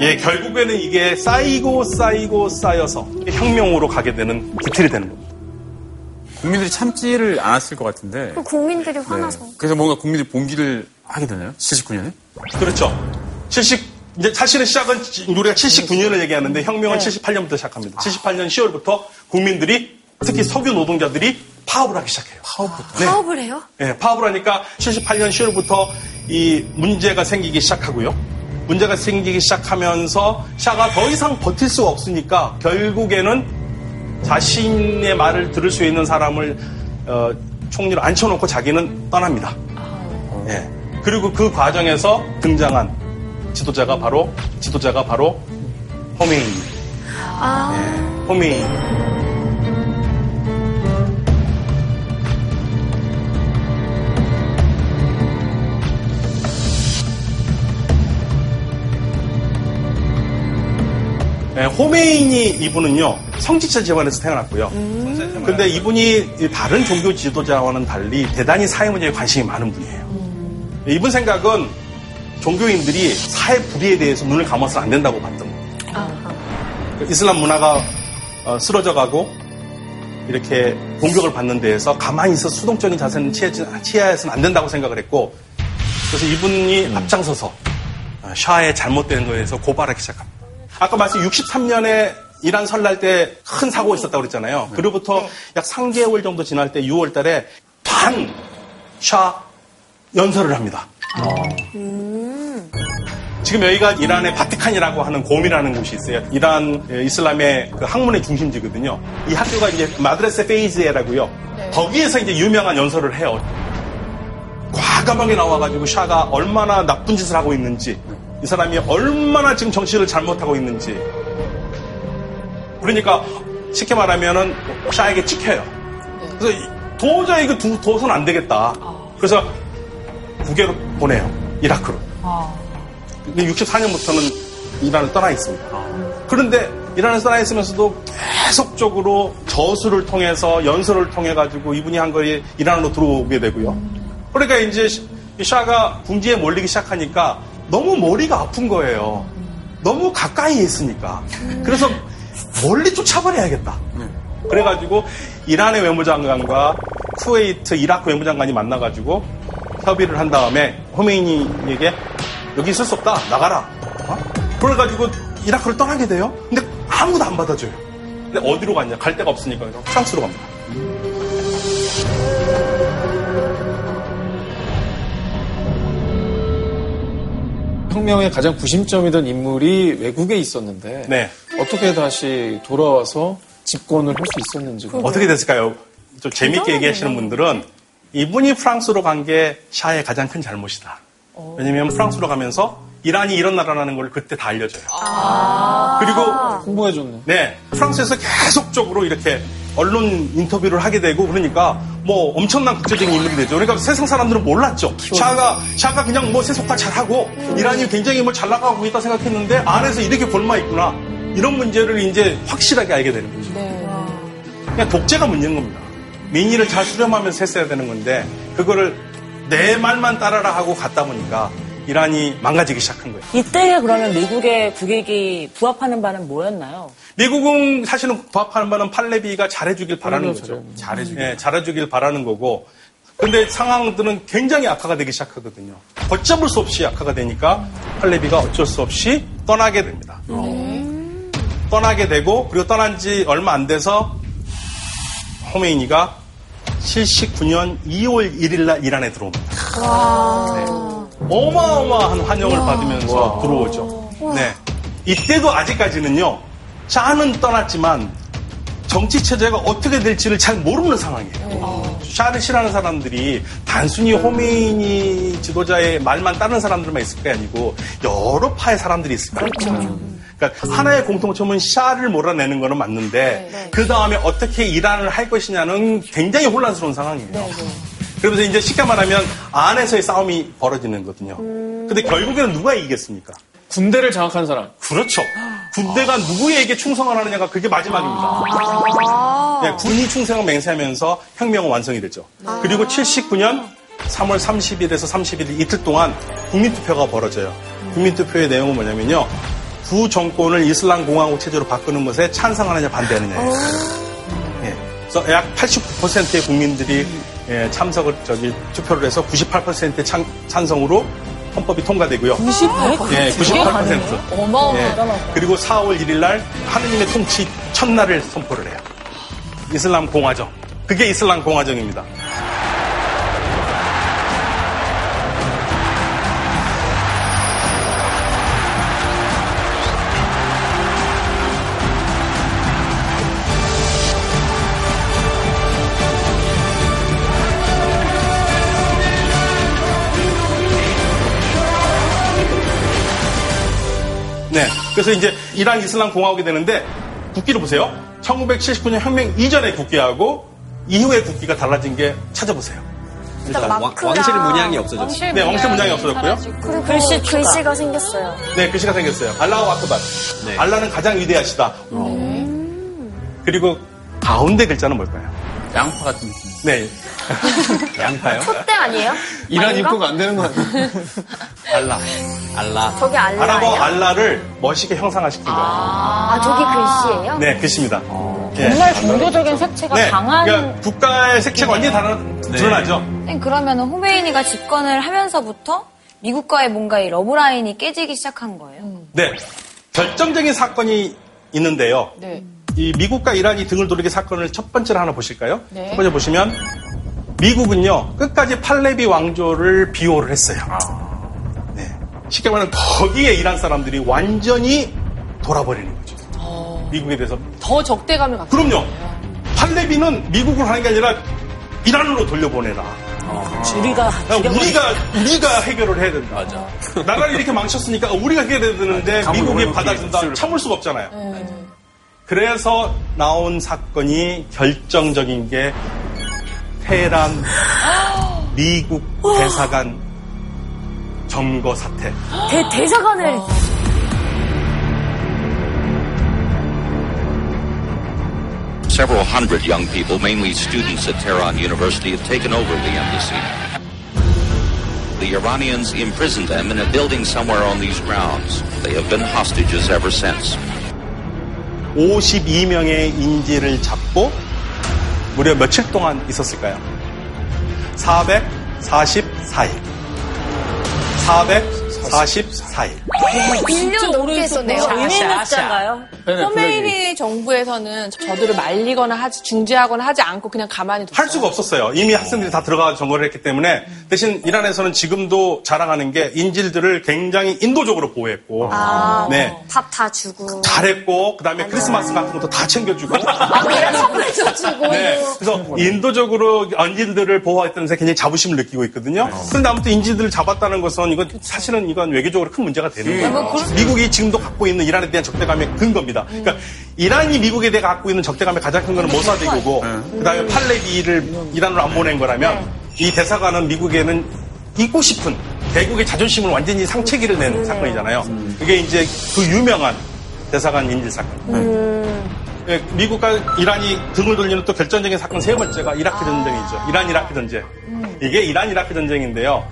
예 결국에는 이게 쌓이고 쌓이고 쌓여서 혁명으로 가게 되는 기틀이 되는 겁니다. 국민들이 참지를 않았을 것 같은데. 국민들이 네. 화나서. 그래서 뭔가 국민들이 봉기를 하게 되나요? 79년에? 그렇죠. 70 이제 사실은 시작은 우리가 79년을 얘기하는데 혁명은 78년부터 시작합니다. 78년 10월부터 국민들이 특히 석유 노동자들이 파업을 하기 시작해요. 파업부터. 네. 파업을 해요? 네, 파업을 하니까 78년 10월부터 이 문제가 생기기 시작하고요. 문제가 생기기 시작하면서 샤가 더 이상 버틸 수가 없으니까 결국에는 자신의 말을 들을 수 있는 사람을 어, 총리로 앉혀놓고 자기는 떠납니다. 예. 그리고 그 과정에서 등장한 지도자가 바로 지도자가 바로 호메인입니다. 예, 호메인. 네, 호메인이 이분은요 성직자 집안에서 태어났고요. 근데 이분이 다른 종교 지도자와는 달리 대단히 사회 문제에 관심이 많은 분이에요. 이분 생각은 종교인들이 사회 불의에 대해서 눈을 감아서는 안 된다고 봤던 거예요. 이슬람 문화가 어, 쓰러져가고 이렇게 공격을 받는 데에서 가만히 있어 수동적인 자세는 취해서는 안 된다고 생각을 했고 그래서 이분이 앞장서서 어, 샤의 잘못된 거에 대해서 고발하기 시작합니다. 아까 말씀 63년에 이란 설날 때 큰 사고가 있었다고 그랬잖아요. 그로부터 약 3개월 정도 지날 때 6월 달에 반 샤 연설을 합니다. 지금 여기가 이란의 바티칸이라고 하는 곰이라는 곳이 있어요. 이란 이슬람의 그 학문의 중심지거든요. 이 학교가 이제 마드레세 페이즈에라고요. 거기에서 이제 유명한 연설을 해요. 과감하게 나와가지고 샤가 얼마나 나쁜 짓을 하고 있는지, 이 사람이 얼마나 지금 정치를 잘못하고 있는지. 그러니까 쉽게 말하면은 샤에게 찍혀요. 그래서 도저히 이거 두, 둬서는 안 되겠다. 그래서 국외로 보내요. 이라크로. 근데 64년부터는 이란을 떠나 있습니다. 그런데 이란을 떠나 있으면서도 계속적으로 저수를 통해서 연설을 통해 가지고 이분이 한 거에 이란으로 들어오게 되고요. 그러니까 이제 이 샤가 궁지에 몰리기 시작하니까 너무 머리가 아픈 거예요. 너무 가까이 있으니까. 그래서 멀리 쫓아버려야겠다. 그래가지고 이란의 외무장관과 쿠웨이트 이라크 외무장관이 만나가지고 협의를 한 다음에 호메이니에게 여기 있을 수 없다 나가라. 어? 그래가지고 이라크를 떠나게 돼요. 근데 아무도 안 받아줘요. 근데 어디로 갔냐? 갈 데가 없으니까 그래서 프랑스로 갑니다. 혁명의 가장 구심점이던 인물이 외국에 있었는데 네. 어떻게 다시 돌아와서 집권을 할 수 있었는지가 어떻게 됐을까요? 좀 재밌게 얘기하시는 분들은 이분이 프랑스로 간 게 샤의 가장 큰 잘못이다. 왜냐면 프랑스로 가면서 이란이 이런 나라라는 걸 그때 다 알려줘요. 그리고 홍보해줬네. 네 프랑스에서 계속적으로 이렇게 언론 인터뷰를 하게 되고 그러니까 뭐 엄청난 국제적인 인물이 되죠. 그러니까 세상 사람들은 몰랐죠. 샤가 샤가 그냥 뭐 세속화 잘하고 이란이 굉장히 뭐 잘 나가고 있다 생각했는데 안에서 이렇게 골마 있구나. 이런 문제를 이제 확실하게 알게 되는 거죠. 그냥 독재가 문제인 겁니다. 민의를 잘 수렴하면서 했어야 되는 건데 그거를 내 말만 따라라 하고 갔다 보니까 이란이 망가지기 시작한 거예요. 이때 그러면 미국의 국익이 부합하는 바는 뭐였나요? 미국은 사실은 부합하는 바는 팔레비가 잘해주길 바라는 거죠. 잘해주길. 예, 잘해주길 바라는 거고. 근데 상황들은 굉장히 악화가 되기 시작하거든요. 걷잡을 수 없이 악화가 되니까 팔레비가 어쩔 수 없이 떠나게 됩니다. 떠나게 되고 그리고 떠난 지 얼마 안 돼서 호메이니가 79년 2월 1일 날 이란에 들어옵니다. 네. 어마어마한 환영을 받으면서 들어오죠. 네. 이때도 아직까지는요. 샤는 떠났지만 정치 체제가 어떻게 될지를 잘 모르는 상황이에요. 샤를 싫어하는 사람들이 단순히 호메이니 지도자의 말만 따르는 사람들만 있을 게 아니고 여러 파의 사람들이 있을 거예요. 그 러니까 하나의 공통점은 샤를 몰아내는 거는 맞는데 그 다음에 어떻게 이란을 할 것이냐는 굉장히 혼란스러운 상황이에요. 그러면서 이제 쉽게 말하면 안에서의 싸움이 벌어지는 거거든요. 근데 결국에는 누가 이기겠습니까? 군대를 장악한 사람. 그렇죠. 군대가 누구에게 충성을 하느냐가 그게 마지막입니다. 네, 군이 충성을 맹세하면서 혁명은 완성이 되죠. 그리고 79년 3월 30일에서 31일 이틀 동안 국민투표가 벌어져요. 국민투표의 내용은 뭐냐면요. 구 정권을 이슬람 공화국 체제로 바꾸는 것에 찬성하느냐 반대하느냐예요. 예. 그래서 약 89%의 국민들이 예, 참석을 저기 투표를 해서 98%의 찬, 찬성으로 헌법이 통과되고요. 98%? 예, 98%. 어마어마하다. 예, 그리고 4월 1일 날 하느님의 통치 첫날을 선포를 해요. 이슬람 공화정. 그게 이슬람 공화정입니다. 네. 그래서 이제 이란 이슬람 공화국이 되는데 국기를 보세요. 1979년 혁명 이전의 국기하고 이후의 국기가 달라진 게 찾아보세요. 일단 왕, 왕실 문양이 없어졌어요. 네, 왕실 문양이 없어졌고요. 그리고 글씨. 글씨가 생겼어요. 네, 글씨가 생겼어요. 알라우 아크발. 네. 알라는 가장 위대하시다. 그리고 가운데 글자는 뭘까요? 양파 같은 느낌. 네. [LAUGHS] 양파요? [LAUGHS] 아니에요? 이란 아닌가? 입국 안 되는 거 아니에요? [LAUGHS] 알라. 알라. 저게 알라 아랍어 아니야? 알라를 멋있게 형상화시킨 거예요. 아, 저기 글씨예요? 네, 글씨입니다. 네. 정말 종교적인 색채가 네. 강한 그러니까 국가의 색채가 완전히 다른, 드러나죠. 그러면 호메이니가 집권을 하면서부터 미국과의 뭔가 이 러브라인이 깨지기 시작한 거예요. 네. 결정적인 사건이 있는데요. 네. 이 미국과 이란이 등을 돌리기 사건을 첫 번째로 하나 보실까요? 네. 첫 번째 보시면 미국은요 끝까지 팔레비 왕조를 비호를 했어요. 네. 쉽게 말하면 거기에 이란 사람들이 완전히 돌아버리는 거죠. 미국에 대해서. 더 적대감을 갖고 그럼요. 팔레비는 미국을 하는 게 아니라 이란으로 돌려보내라. 우리가 야, 우리가 [LAUGHS] 우리가 해결을 해야 된다. 나라를 이렇게 망쳤으니까 우리가 해결해야 되는데 감을 미국이 받아준다. 게 참을 수가 없잖아요. 그래서 나온 사건이 결정적인 게 테헤란 미국 대사관 점거 사태. 대, 대사관을 Several hundred young people, mainly students at Tehran University, have taken over the embassy. The Iranians imprisoned them in a building somewhere on these grounds. They have been hostages ever since. 52명의 인질을 잡고 무려 며칠 동안 있었을까요? 444일. 1년 넘게 했었네요. 의미있잖아요. khomeini 정부에서는 저들을 말리거나 하지 중재하거나 하지 않고 그냥 가만히 뒀어요. 할 수가 없었어요. 이미 학생들이 다 들어가 점거를 했기 때문에 대신 이란에서는 지금도 자랑하는 게 인질들을 굉장히 인도적으로 보호했고, 아, 네 밥 다 주고. 잘했고 그다음에 크리스마스 같은 것도 다 챙겨주고. 아, 그래? 선물도 주고. 네. 그래서 인도적으로 인질들을 보호했다는 데 굉장히 자부심을 느끼고 있거든요. 그런데 아무튼 인질들을 잡았다는 것은 이건 사실은 이건 외교적으로 큰 문제가 되는 거예요. 미국이 지금도 갖고 있는 이란에 대한 적대감의 근거입니다. 그러니까 이란이 미국에 대해 갖고 있는 적대감의 가장 큰 거는 모사드이고 그다음에 팔레비를 이란으로 안 보낸 거라면 이 대사관은 미국에는 잊고 싶은 대국의 자존심을 완전히 상체기를 낸 사건이잖아요. 그게 이제 그 유명한 대사관 인질 사건. 예, 미국과 이란이 등을 돌리는 또 결정적인 사건 세 번째가 이라크 전쟁이죠. 이란 이라크 전쟁. 이게 이란 이라크 전쟁인데요.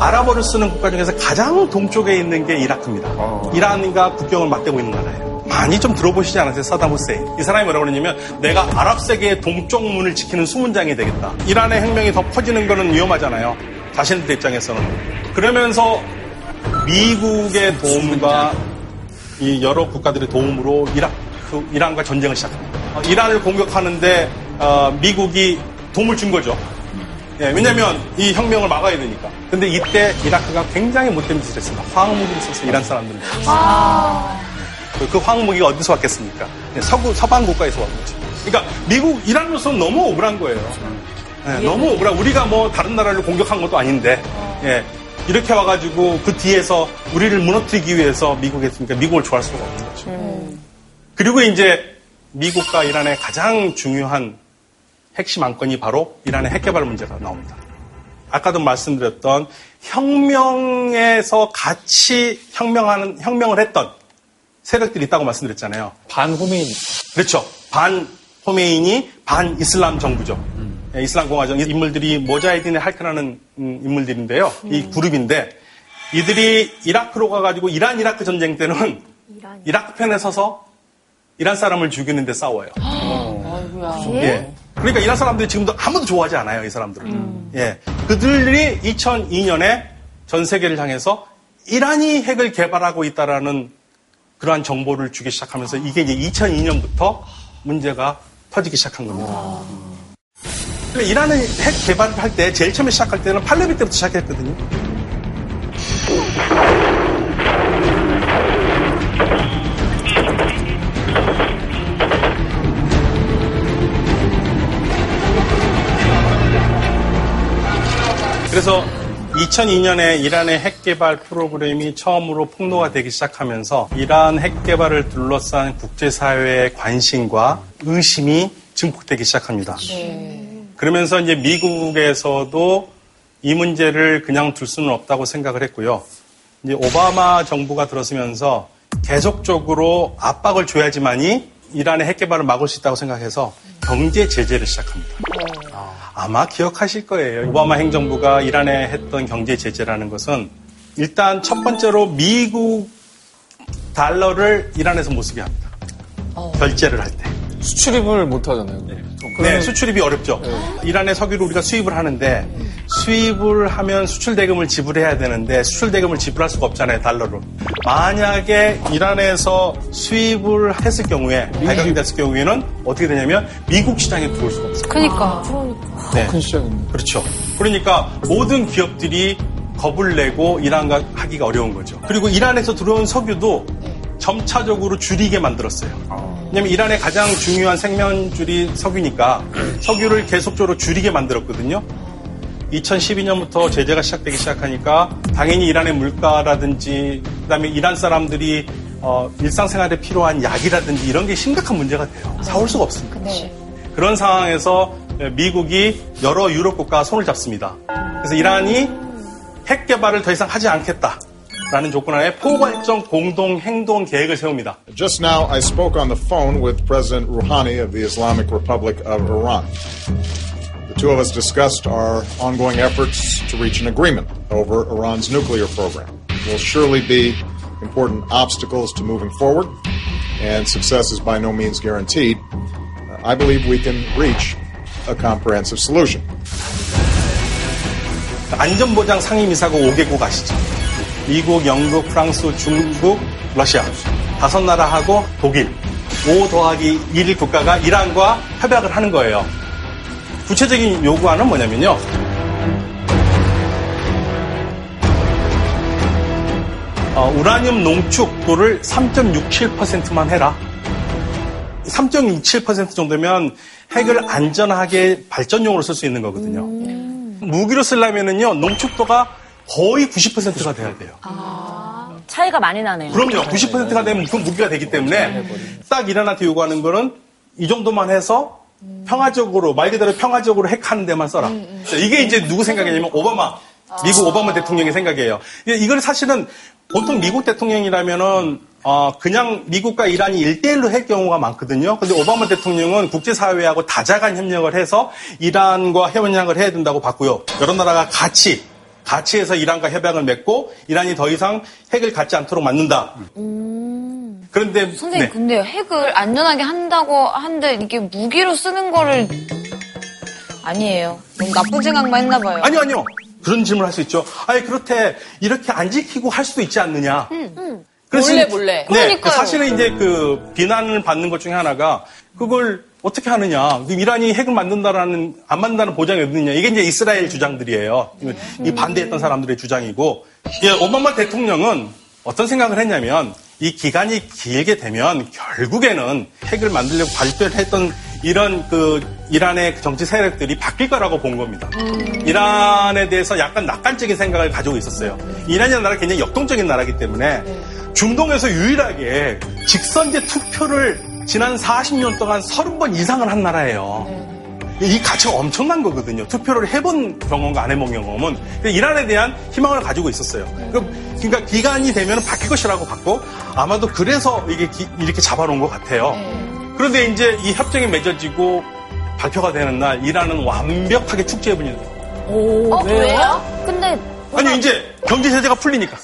아랍어를 쓰는 국가 중에서 가장 동쪽에 있는 게 이라크입니다. 이란과 국경을 맞대고 있는 나라예요. 많이 좀 들어보시지 않으세요? 사담 후세인. 이 사람이 뭐라고 그러냐면 내가 아랍 세계의 동쪽 문을 지키는 수문장이 되겠다. 이란의 혁명이 더 퍼지는 거는 위험하잖아요. 자신들 입장에서는. 그러면서 미국의 도움과 이 여러 국가들의 도움으로 이라크, 이란과 전쟁을 시작합니다. 어, 이란을 공격하는데 어, 미국이 도움을 준 거죠. 예, 왜냐면 이 혁명을 막아야 되니까. 근데 이때 이라크가 굉장히 못된 짓을 했습니다. 화학무기를 써서 이란 사람들을 그, 그 화학무기가 어디서 왔겠습니까? 네, 서구, 서방 국가에서 왔 거죠. 그러니까 미국, 이란으로서는 너무 억울한 거예요. 네, 너무 억울한. 우리가 뭐 다른 나라를 공격한 것도 아닌데, 예, 이렇게 와가지고 그 뒤에서 우리를 무너뜨리기 위해서 미국에 있으니까 미국을 좋아할 수가 없는 거죠. 그리고 이제 미국과 이란의 가장 중요한 핵심 안건이 바로 이란의 핵개발 문제가 나옵니다. 아까도 말씀드렸던 혁명에서 같이 혁명하는, 혁명을 했던 세력들이 있다고 말씀드렸잖아요. 반 호메인. 그렇죠. 반 호메인이 반 이슬람 정부죠. 예, 이슬람 공화정 인물들이 모자이딘의 할크라는 음, 인물들인데요. 이 그룹인데 이들이 이라크로 가가지고 이란 이라크 전쟁 때는 이라크 편에 서서 이란 사람을 죽이는데 싸워요. [GASPS] 예. 그러니까 이란 사람들이 지금도 아무도 좋아하지 않아요, 이 사람들은. 예. 그들이 2002년에 전 세계를 향해서 이란이 핵을 개발하고 있다라는 그러한 정보를 주기 시작하면서 이게 이제 2002년부터 문제가 터지기 시작한 겁니다. 근데 이란은 핵 개발을 할 때 제일 처음에 시작할 때는 팔레비 때부터 시작했거든요. 그래서 2002년에 이란의 핵 개발 프로그램이 처음으로 폭로가 되기 시작하면서 이란 핵 개발을 둘러싼 국제사회의 관심과 의심이 증폭되기 시작합니다. 그러면서 이제 미국에서도 이 문제를 그냥 둘 수는 없다고 생각을 했고요. 이제 오바마 정부가 들어서면서 계속적으로 압박을 줘야지만이 이란의 핵 개발을 막을 수 있다고 생각해서 경제 제재를 시작합니다. 아마 기억하실 거예요. 오바마 행정부가 이란에 했던 경제 제재라는 것은 일단 첫 번째로 미국 달러를 이란에서 못 쓰게 합니다. 결제를 할 때. 수출입을 못 하잖아요. 네, 수출입이 어렵죠. 이란의 석유를 우리가 수입을 하는데 수입을 하면 수출 대금을 지불해야 되는데 수출 대금을 지불할 수가 없잖아요, 달러로. 만약에 이란에서 수입을 했을 경우에 발각이 됐을 경우에는 어떻게 되냐면 미국 시장에 들어올 수가 없어요. 그니까. 네. 큰 시장입니다. 그렇죠. 그러니까 모든 기업들이 겁을 내고 이란과 하기가 어려운 거죠. 그리고 이란에서 들어온 석유도 점차적으로 줄이게 만들었어요. 왜냐하면 이란의 가장 중요한 생명줄이 석유니까 석유를 계속적으로 줄이게 만들었거든요. 2012년부터 제재가 시작되기 시작하니까 당연히 이란의 물가라든지 그다음에 이란 사람들이 어, 일상생활에 필요한 약이라든지 이런 게 심각한 문제가 돼요. 사올 수가 없습니다. 그런 상황에서 미국이 여러 유럽 국가와 손을 잡습니다. 그래서 이란이 핵 개발을 더 이상 하지 않겠다 라는 조건 하에 포괄적 공동 행동 계획을 세웁니다. Just now, I spoke on the phone with President Rouhani of the Islamic Republic of Iran. The The two of us discussed our ongoing efforts to reach an agreement over Iran's nuclear program. There will surely be important obstacles to moving forward, and success is by no means guaranteed. Uh, I believe we can reach a comprehensive solution. 안전보장 상임이사국 5개국 아시죠? 미국, 영국, 프랑스, 중국, 러시아 다섯 나라하고 독일 5 더하기 1 국가가 이란과 협약을 하는 거예요. 구체적인 요구안은 뭐냐면요. 어, 우라늄 농축도를 3.67%만 해라. 3.27% 정도면 핵을 안전하게 발전용으로 쓸 수 있는 거거든요. 무기로 쓰려면은요, 농축도가 거의 90%가 돼야 돼요. 차이가 많이 나네요. 그럼요. 90%가 되면 그 무기가 되기 때문에 딱 이란한테 요구하는 거는 이 정도만 해서 평화적으로 말 그대로 평화적으로 핵하는 데만 써라. 자, 이게 이제 누구 생각이냐면 오바마 미국 오바마 대통령의 생각이에요. 이- 이걸 사실은 보통 미국 대통령이라면은 어, 그냥 미국과 이란이 일대일로할 경우가 많거든요. 근데 오바마 대통령은 국제사회하고 다자간 협력을 해서 이란과 협약을 해야 된다고 봤고요. 여러 나라가 같이 같이 해서 이란과 협약을 맺고 이란이 더 이상 핵을 갖지 않도록 만든다. 그런데 선생님 네. 근데 핵을 안전하게 한다고 한데 이게 무기로 쓰는 거를 아니에요. 너무 나쁜 생각만 했나 봐요. 아니요, 아니요. 그런 질문을 할 수 있죠. 아니, 그렇대. 이렇게 안 지키고 할 수도 있지 않느냐. 그래서 몰래, 이- 몰래. 네. 그러니까요. 사실은 이제 그 비난을 받는 것 중에 하나가 그걸 어떻게 하느냐. 이란이 핵을 만든다라는, 안 만든다는 보장이 어딨느냐. 이게 이제 이스라엘 주장들이에요. 이 반대했던 사람들의 주장이고. 예, 오바마 대통령은 어떤 생각을 했냐면 이 기간이 길게 되면 결국에는 핵을 만들려고 발표했던 이런 그 이란의 정치 세력들이 바뀔 거라고 본 겁니다. 이란에 대해서 약간 낙관적인 생각을 가지고 있었어요. 이란이라는 나라가 굉장히 역동적인 나라이기 때문에 중동에서 유일하게 직선제 투표를 지난 40년 동안 30번 이상을 한 나라예요. 이 가치가 엄청난 거거든요. 투표를 해본 경험과 안 해본 경험은. 이란에 대한 희망을 가지고 있었어요. 그- 그러니까 기간이 되면 바뀔 것이라고 봤고 아마도 그래서 이게 기- 이렇게 잡아놓은 것 같아요. 그런데 이제 이 협정이 맺어지고 발표가 되는 날 이란은 완벽하게 축제 분위기. 오, 어, 왜요? 왜요? 근데 아니 이제 경제 제재가 풀리니까.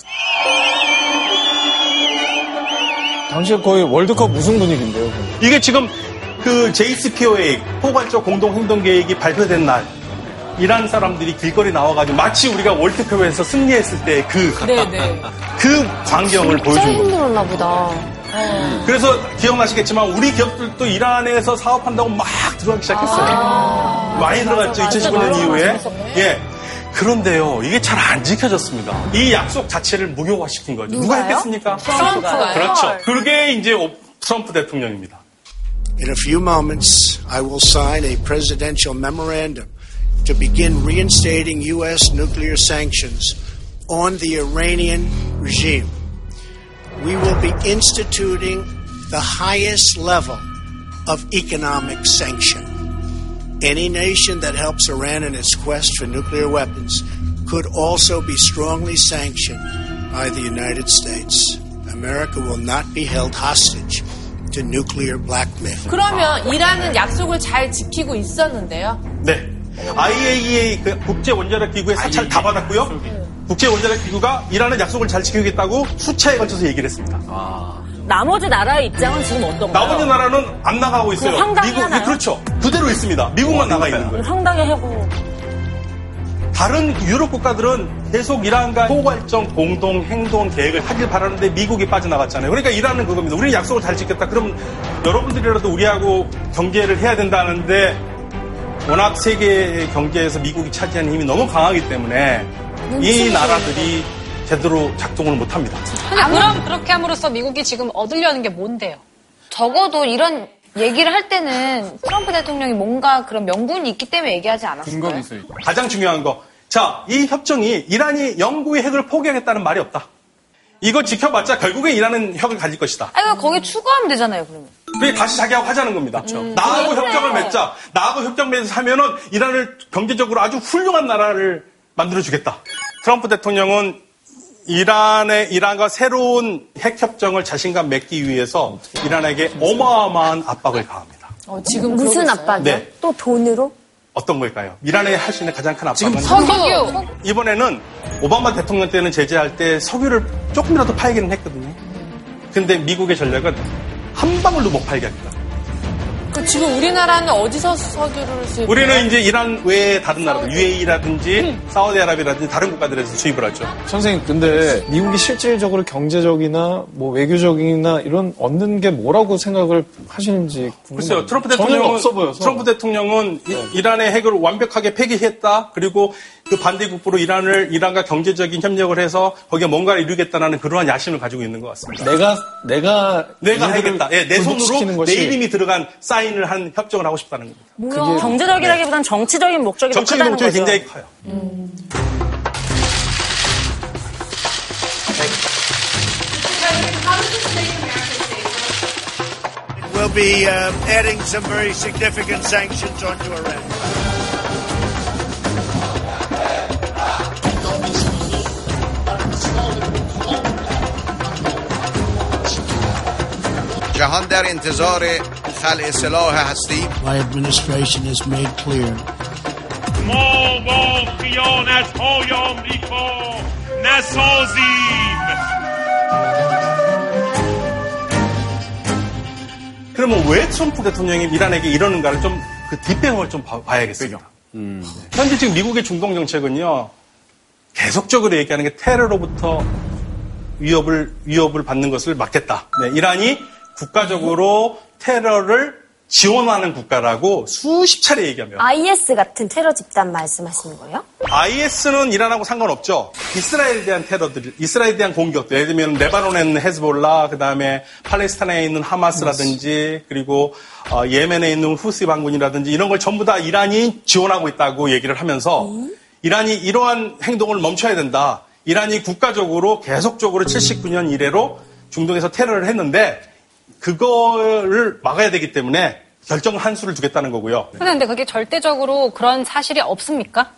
당시에 거의 월드컵 우승 분위기인데요. 이게 지금 그 JCPOA 포괄적 공동 행동 계획이 발표된 날 이란 사람들이 길거리 나와가지고 마치 우리가 월드컵에서 승리했을 때 그그 네네. 광경을 진짜 보여준 거예요. 힘들었나 보다. 그래서 기억나시겠지만 우리 기업들도 이란에서 사업한다고 막 들어가기 시작했어요. 많이 들어갔죠. 2015년 이후에. 예. 그런데요, 이게 잘 안 지켜졌습니다. 이 약속 자체를 무효화시킨 거죠. 누가 했겠습니까? 트럼프가요? 그렇죠. 그게 이제 오- 트럼프 대통령입니다. In a few moments, I will sign a presidential memorandum to begin reinstating U.S. nuclear sanctions on the Iranian regime. We will be instituting the highest level of economic sanction. Any nation that helps Iran in its quest for nuclear weapons could also be strongly sanctioned by the United States. America will not be held hostage to nuclear blackmail. 그러면 이란은 약속을 잘 지키고 있었는데요. 네. IAEA 그 국제 원자력 기구의 사찰 다 받았고요. 국제 원자력 기구가 이란은 약속을 잘 지키겠다고 수차에 걸쳐서 얘기를 했습니다. 나머지 나라의 입장은 지금 어떤가요? 나머지 나라는 안 나가고 있어요. 그럼 황당히 미국, 하나요? 그렇죠. 그대로 있습니다. 미국만 나가 있는 거예요. 황당해 하고 다른 유럽 국가들은 계속 이란과 포괄적 공동 행동 계획을 하길 바라는데 미국이 빠져나갔잖아요. 그러니까 이란은 그겁니다. 우리는 약속을 잘 지켰다. 그럼 여러분들이라도 우리하고 경제를 해야 된다는데 워낙 세계 경제에서 미국이 차지하는 힘이 너무 강하기 때문에 이 나라들이 제대로 작동을 못합니다. 그럼 그렇게 함으로써 미국이 지금 얻으려는 게 뭔데요? 적어도 이런 얘기를 할 때는 트럼프 대통령이 뭔가 그런 명분이 있기 때문에 얘기하지 않았을까요? 가장 중요한 거. 자, 이 협정이 이란이 영구의 핵을 포기하겠다는 말이 없다. 이거 지켜봤자 결국에 이란은 핵을 가질 것이다. 아니, 거기 추가하면 되잖아요, 그러면. 그게 다시 자기하고 하자는 겁니다. 나하고 그래. 협정을 맺자. 나하고 협정 맺어서 하면은 이란을 경제적으로 아주 훌륭한 나라를 만들어주겠다. 트럼프 대통령은 이란의 이란과 새로운 핵 협정을 자신감 맺기 위해서 이란에게 어마어마한 압박을 가합니다. 어, 지금 무슨. 압박이요? 네. 또 돈으로? 어떤 걸까요? 이란에 할 수 있는 가장 큰 압박은 석유. 이번에는 오바마 대통령 때는 제재할 때 석유를 조금이라도 팔기는 했거든요. 근데 미국의 전략은 한 방울도 못 팔게 하겠다. 그 지금 우리나라는 어디서 석유를 수입? 우리는 이제 이란 외에 다른 나라들, UAE라든지 사우디아라비아라든지 다른 국가들에서 수입을 하죠. 선생님, 근데 미국이 실질적으로 경제적이나 뭐 외교적이나 이런 얻는 게 뭐라고 생각을 하시는지 궁금해요. 글쎄요, 트럼프 전혀 대통령은 없어 보여서. 트럼프 대통령은 이, 란의 핵을 완벽하게 폐기했다. 그리고 그 반대국부로 이란을 이란과 경제적인 협력을 해서 거기에 뭔가를 이루겠다는 그러한 야심을 가지고 있는 것 같습니다. 내가 내가 내가 하겠다. 예, 내 손으로 내 것이 이름이 들어간 사인을 한 협정을 하고 싶다는 겁니다. 경제적이라기보단 정치적인 목적이 더 정치적인 크다는 목적이 거죠. 굉장히 커요. We'll be uh, adding some very significant sanctions onto Iran. جهان در انتظار خلع سلاح هستی My administration has made clear ما با خیانت های آمریکا نسازیم 그러면 왜 트럼프 대통령이 이란에게 이러는가를 좀 그 뒷배경을 좀 봐- 봐야겠습니다. 현재 지금 미국의 중동 정책은요, 계속적으로 얘기하는 게 테러로부터 위협을, 위협을 받는 것을 막겠다. 네, 이란이 국가적으로 테러를 지원하는 국가라고 수십 차례 얘기합니다. IS 같은 테러 집단 말씀하시는 거예요? IS는 이란하고 상관없죠. 이스라엘에 대한 테러들, 이스라엘에 대한 공격들. 예를 들면 레바논에 있는 헤즈볼라, 그 다음에 팔레스타인에 있는 하마스라든지, 그리고 어, 예멘에 있는 후시 반군이라든지 이런 걸 전부 다 이란이 지원하고 있다고 얘기를 하면서 이란이 이러한 행동을 멈춰야 된다. 이란이 국가적으로 계속적으로 79년 이래로 중동에서 테러를 했는데 그거를 막아야 되기 때문에 결정 한 수를 두겠다는 거고요. 근데 그게 절대적으로 그런 사실이 없습니까?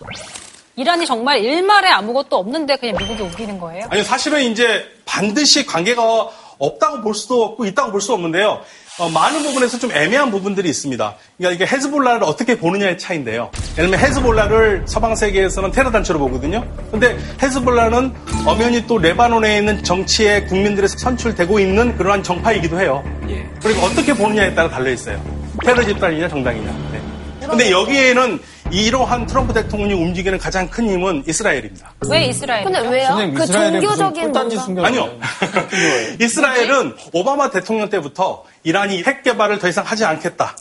이란이 정말 일말에 아무것도 없는데 그냥 미국이 우기는 거예요? 아니 사실은 이제 반드시 관계가 없다고 볼 수도 없고 있다고 볼 수 없는데요. 어, 많은 부분에서 좀 애매한 부분들이 있습니다. 그러니까 이게 헤즈볼라를 어떻게 보느냐의 차이인데요. 예를 들면 헤즈볼라를 서방 세계에서는 테러 단체로 보거든요. 근데 헤즈볼라는 엄연히 또 레바논에 있는 정치의 국민들에서 선출되고 있는 그러한 정파이기도 해요. 그리고 어떻게 보느냐에 따라 달려 있어요. 테러 집단이냐 정당이냐. 네. 근데 여기에는 이러한 트럼프 대통령이 움직이는 가장 큰 힘은 이스라엘입니다. 왜 이스라엘? 근데 왜요? 그 종교적인 뭔가 아니요. [LAUGHS] 이스라엘은 오바마 대통령 때부터 이란이 핵 개발을 더 이상 하지 않겠다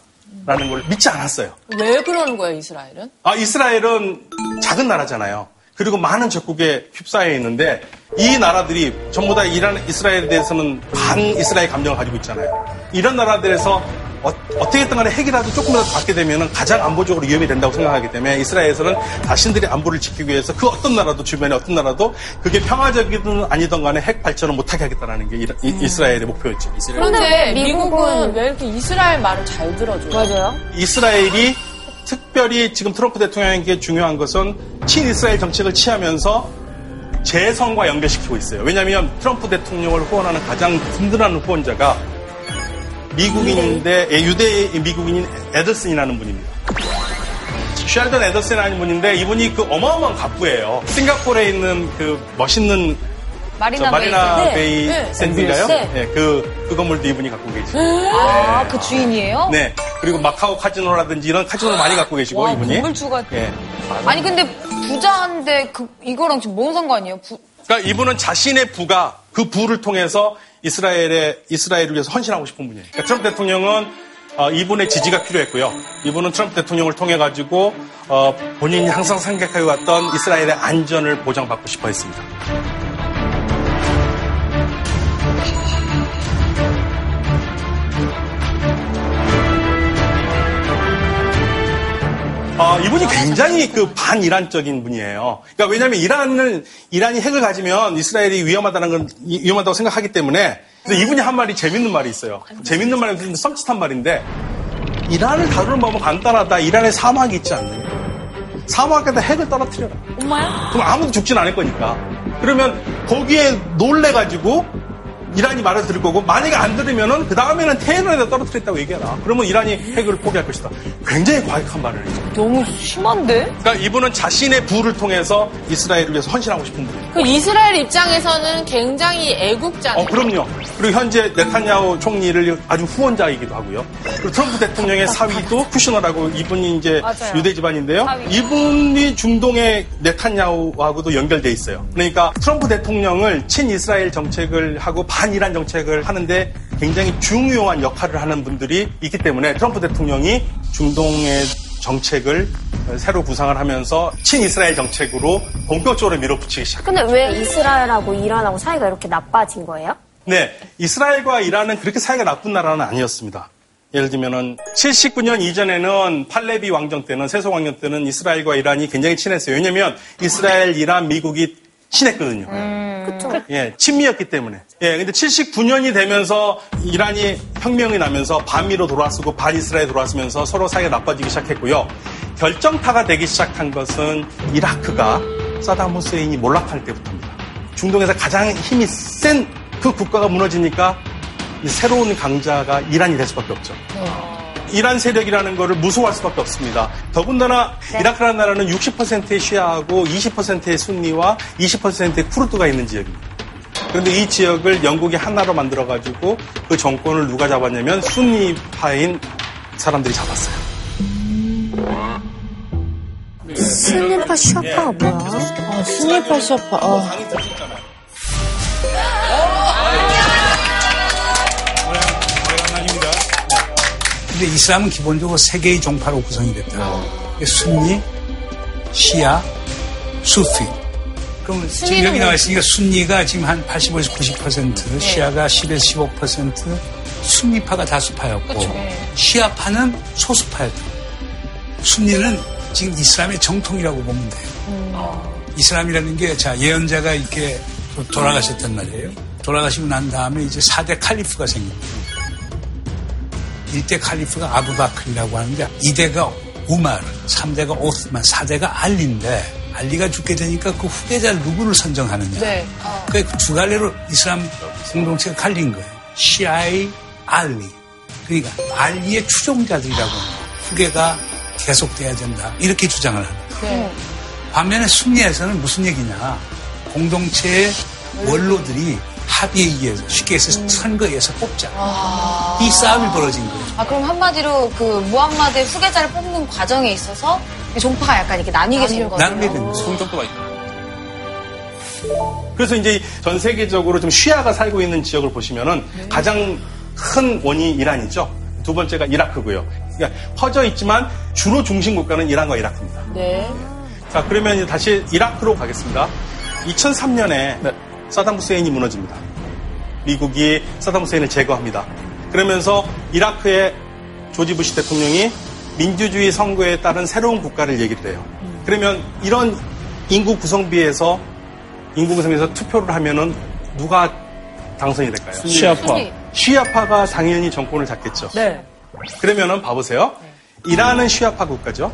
라는 걸 믿지 않았어요. 왜 그러는 거예요, 이스라엘은? 아, 이스라엘은 작은 나라잖아요. 그리고 많은 적국에 휩싸여 있는데 이 나라들이 전부 다 이란, 이스라엘에 대해서는 반 이스라엘 감정을 가지고 있잖아요. 이런 나라들에서 어, 떻게든 간에 핵이라도 조금이라도 받게 되면 가장 안보적으로 위험이 된다고 생각하기 때문에 이스라엘에서는 자신들의 안보를 지키기 위해서 그 어떤 나라도 주변의 어떤 나라도 그게 평화적이든 아니든 간에 핵 발전을 못하게 하겠다는 게 이, 스라엘의 목표였죠. 그런데 미국은 왜 이렇게 이스라엘 말을 잘 들어줘요? 맞아요. 이스라엘이 특별히 지금 트럼프 대통령에게 중요한 것은 친이스라엘 정책을 취하면서 재선과 연결시키고 있어요. 왜냐하면 트럼프 대통령을 후원하는 가장 든든한 후원자가 미국인인데 예, 유대 미국인인 에더슨이라는 분입니다. 쉘던 에더슨이라는 분인데 이분이 그 어마어마한 갑부예요. 싱가포르에 있는 그 멋있는 마리나, 저 마리나 베이. 베이 네. 샌드인가요? 네. 네, 그, 그 건물도 이분이 갖고 계시고. 아, 그 주인이에요? 네. 그리고 마카오 카지노라든지 이런 카지노를 많이 갖고 계시고, 와, 이분이. 건물주가. 예. 아니 근데 부자인데 그 이거랑 지금 뭔 상관이에요? 부- 그러니까 이분은 자신의 부가 그 부를 통해서 이스라엘의 이스라엘을 위해서 헌신하고 싶은 분이에요. 그러니까 트럼프 대통령은 어, 이분의 지지가 필요했고요. 이분은 트럼프 대통령을 통해 가지고 어, 본인이 항상 생각해 왔던 이스라엘의 안전을 보장받고 싶어 했습니다. 어, 이분이 굉장히 그 반이란적인 분이에요. 그러니까 왜냐하면 이란을 이란이 핵을 가지면 이스라엘이 위험하다는 건 이- 위험하다고 생각하기 때문에 그래서 이분이 한 말이 재밌는 말이 있어요. 재밌는 말은 썸칫한 말인데 이란을 다루는 법은 간단하다. 이란에 사막이 있지 않느냐. 사막에다 핵을 떨어뜨려라. 엄마야? 그럼 아무도 죽진 않을 거니까. 그러면 거기에 놀래가지고 이란이 말을 들을 거고 만약에 안 들으면은 그 다음에는 테헤란에다 떨어뜨렸다고 얘기해라. 그러면 이란이 핵을 포기할 것이다. 굉장히 과격한 말을 해요. 너무 심한데? 그러니까 이분은 자신의 부를 통해서 이스라엘을 위해서 헌신하고 싶은 분이에요. 그 이스라엘 입장에서는 굉장히 애국자네요. 어, 그럼요. 그리고 현재 네타냐후 총리를 아주 후원자이기도 하고요. 그리고 트럼프 대통령의 사위도 쿠시너라고 이분이 이제 맞아요. 유대 집안인데요. 사위. 이분이 중동의 네타냐후하고도 연결돼 있어요. 그러니까 트럼프 대통령을 친이스라엘 정책을 하고 반 이란 정책을 하는데 굉장히 중요한 역할을 하는 분들이 있기 때문에 트럼프 대통령이 중동의 정책을 새로 구상을 하면서 친이스라엘 정책으로 본격적으로 밀어붙이기 시작. 근데 왜 이스라엘하고 이란하고 사이가 이렇게 나빠진 거예요? 네, 이스라엘과 이란은 그렇게 사이가 나쁜 나라는 아니었습니다. 예를 들면은 79년 이전에는 팔레비 왕정 때는 세속 왕정 때는 이스라엘과 이란이 굉장히 친했어요. 왜냐면 이스라엘, 이란, 미국이 친했거든요. 그쵸. 예, 친미였기 때문에. 예, 근데 79년이 되면서 이란이 혁명이 나면서 반미로 돌아서고 반이스라엘 돌아서면서 서로 사이가 나빠지기 시작했고요. 결정타가 되기 시작한 것은 이라크가 사담 후세인이 몰락할 때부터입니다. 중동에서 가장 힘이 센 그 국가가 무너지니까 이 새로운 강자가 이란이 될 수밖에 없죠. 이란 세력이라는 것을 무서워할 수밖에 없습니다. 더군다나 이라크라는 나라는 60%의 시아하고 20%의 순니와 20%의 쿠르드가 있는 지역입니다. 그런데 이 지역을 영국이 하나로 만들어가지고 그 정권을 누가 잡았냐면 순니파인 사람들이 잡았어요. 스니파 슈아파가 뭐야? 아, 스니파 슈아파. 어. 근데 이슬람은 기본적으로 세 개의 종파로 구성이 됐다. 순니, 시아, 수피. 그럼 지금 여기 나와 왜- 있으니까 순니가 지금 한 85에서 90%, 시아가 10에서 15%, 순니파가 다수파였고, 시아파는 소수파였다. 순니는 지금 이슬람의 정통이라고 보면 돼요. 이슬람이라는 게, 자, 예언자가 이렇게 돌아가셨단 말이에요. 돌아가시고 난 다음에 이제 4대 칼리프가 생깁니다. 1대 칼리프가 아부바클이라고 하는데 2대가 우마르, 3대가 오스만, 4대가 알리인데 알리가 죽게 되니까 그 후계자 누구를 선정하느냐. 네. 그두 갈래로 이슬람 공동체가 갈린 거예요. 시아이, 알리. 그러니까 알리의 추종자들이라고 하는 거예요. 후계가 계속돼야 된다. 이렇게 주장을 하는 거예요. 네. 반면에 순리에서는 무슨 얘기냐. 공동체의 원로들이 합의에 의해서 쉽게 해서 선거에서 뽑자. 이 싸움이 벌어진 거예요. 아, 그럼 한마디로 그 무함마드의 후계자를 뽑는 과정에 있어서 이 종파가 약간 이렇게 나뉘게 된된 거예요. 성적도가 있다. 그래서 이제 전 세계적으로 좀 시아가 살고 있는 지역을 보시면은 가장 큰 원인이 이란이죠. 두 번째가 이라크고요. 그러니까 퍼져 있지만 주로 중심 국가는 이란과 이라크입니다. 네. 자, 그러면 이제 다시 이라크로 가겠습니다. 2003년에 사담 후세인이 무너집니다. 미국이 사담 후세인을 제거합니다. 그러면서 이라크의 조지 부시 대통령이 민주주의 선거에 따른 새로운 국가를 얘기를 해요. 그러면 이런 인구 구성비에서 인구 구성비에서 투표를 하면은 누가 당선이 될까요? 시아파. 시아파가 당연히 정권을 잡겠죠. 네. 그러면은 봐보세요. 이란은 시아파 국가죠.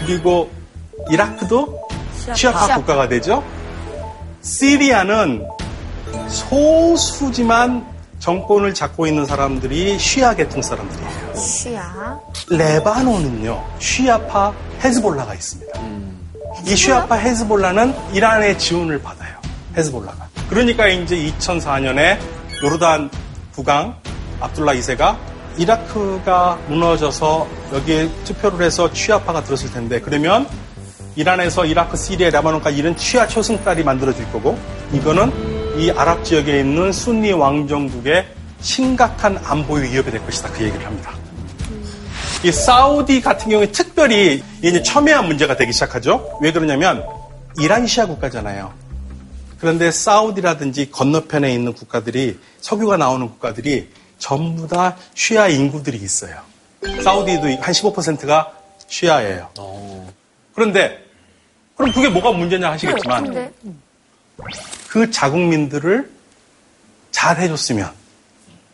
그리고 이라크도. 시아파, 시아파. 국가가 되죠. 시리아는 소수지만 정권을 잡고 있는 사람들이 시아 계통 사람들이에요. 시아. 레바논은요, 시아파 헤즈볼라가 있습니다. 이 시아파 헤즈볼라는 이란의 지원을 받아요. 헤즈볼라가. 그러니까 이제 2004년에 요르단 국왕 압둘라 2세가 이라크가 무너져서 여기에 투표를 해서 취아파가 들었을 텐데 그러면 이란에서 이라크, 시리아, 레바논까지 이런 취하 초승달이 만들어질 거고 이거는 이 아랍 지역에 있는 순니 왕정국의 심각한 안보의 위협이 될 것이다 그 얘기를 합니다. 이 사우디 같은 경우에 특별히 이제 첨예한 문제가 되기 시작하죠. 왜 그러냐면 이란이 시아 국가잖아요. 그런데 사우디라든지 건너편에 있는 국가들이 석유가 나오는 국가들이 전부 다 시아 인구들이 있어요. 사우디도 한 15%가 시아예요. 그런데 그럼 그게 뭐가 문제냐 하시겠지만 근데 그 자국민들을 잘 해줬으면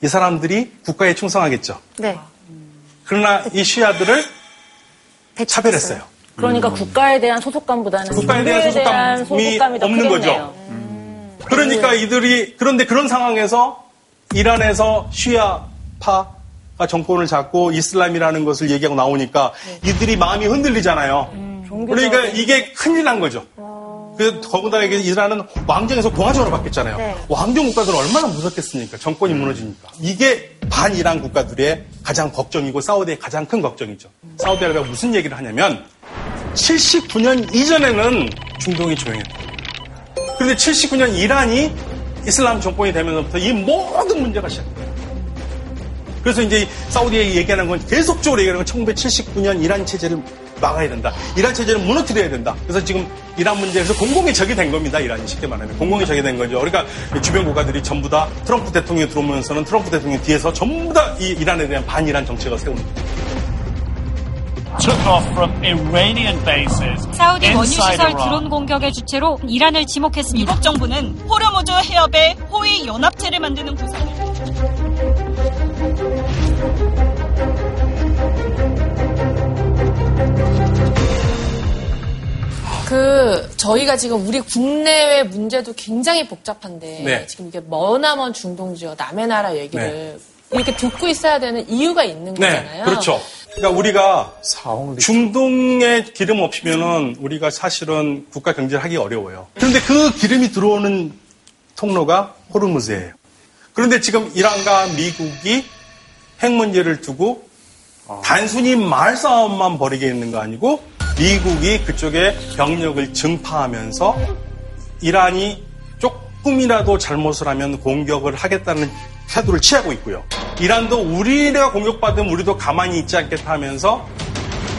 이 사람들이 국가에 충성하겠죠. 네. 그러나 이 시아들을 차별했어요. 그러니까 국가에 대한 소속감보다는 국가에 대한 소속감이 소속감이 더 없는 크겠네요. 거죠. 그러니까 이들이 그런데 그런 상황에서 이란에서 시아파가 정권을 잡고 이슬람이라는 것을 얘기하고 나오니까 이들이 마음이 흔들리잖아요. 그러니까 이게 큰일 난 거죠. 그 더군다나 이게 이란은 왕정에서 공화정으로 바뀌었잖아요. 네. 왕정 국가들은 얼마나 무섭겠습니까? 정권이 무너지니까. 이게 반이란 국가들의 가장 걱정이고 사우디의 가장 큰 걱정이죠. 사우디아라비아가 무슨 얘기를 하냐면 79년 이전에는 중동이 조용했다. 그런데 79년 이란이 이슬람 정권이 되면서부터 이 모든 문제가 시작돼요. 그래서 이제 사우디에 얘기하는 건 계속적으로 얘기하는 건 1979년 이란 체제를 막아야 된다. 이란 체제를 무너뜨려야 된다. 그래서 지금 이란 문제에서 공공의 적이 된 겁니다. 이란이 쉽게 말하면 공공의 적이 된 거죠. 그러니까 주변 국가들이 전부 다 트럼프 대통령이 들어오면서는 트럼프 대통령 뒤에서 전부 다 이 이란에 대한 반이란 정책을 세우는 거죠. took off from Iranian bases 사우디 원유 시설. 드론 공격의 주체로 이란을 지목했습니다. 미국 정부는 호르무즈 해협에 호위 연합체를 만드는 구상을 그 저희가 지금 우리 국내외 문제도 굉장히 복잡한데 네. 지금 이게 머나먼 중동 지역 남의 나라 얘기를 이렇게 듣고 있어야 되는 이유가 있는 거잖아요. 네, 그렇죠. 그러니까 우리가 중동에 기름 없이면은 우리가 사실은 국가 경제를 하기 어려워요. 그런데 그 기름이 들어오는 통로가 호르무즈예요. 그런데 지금 이란과 미국이 핵 문제를 두고 단순히 말싸움만 벌이게 있는 거 아니고 미국이 그쪽에 병력을 증파하면서 이란이 조금이라도 잘못을 하면 공격을 하겠다는 태도를 취하고 있고요. 이란도 우리가 공격받으면 우리도 가만히 있지 않겠다 하면서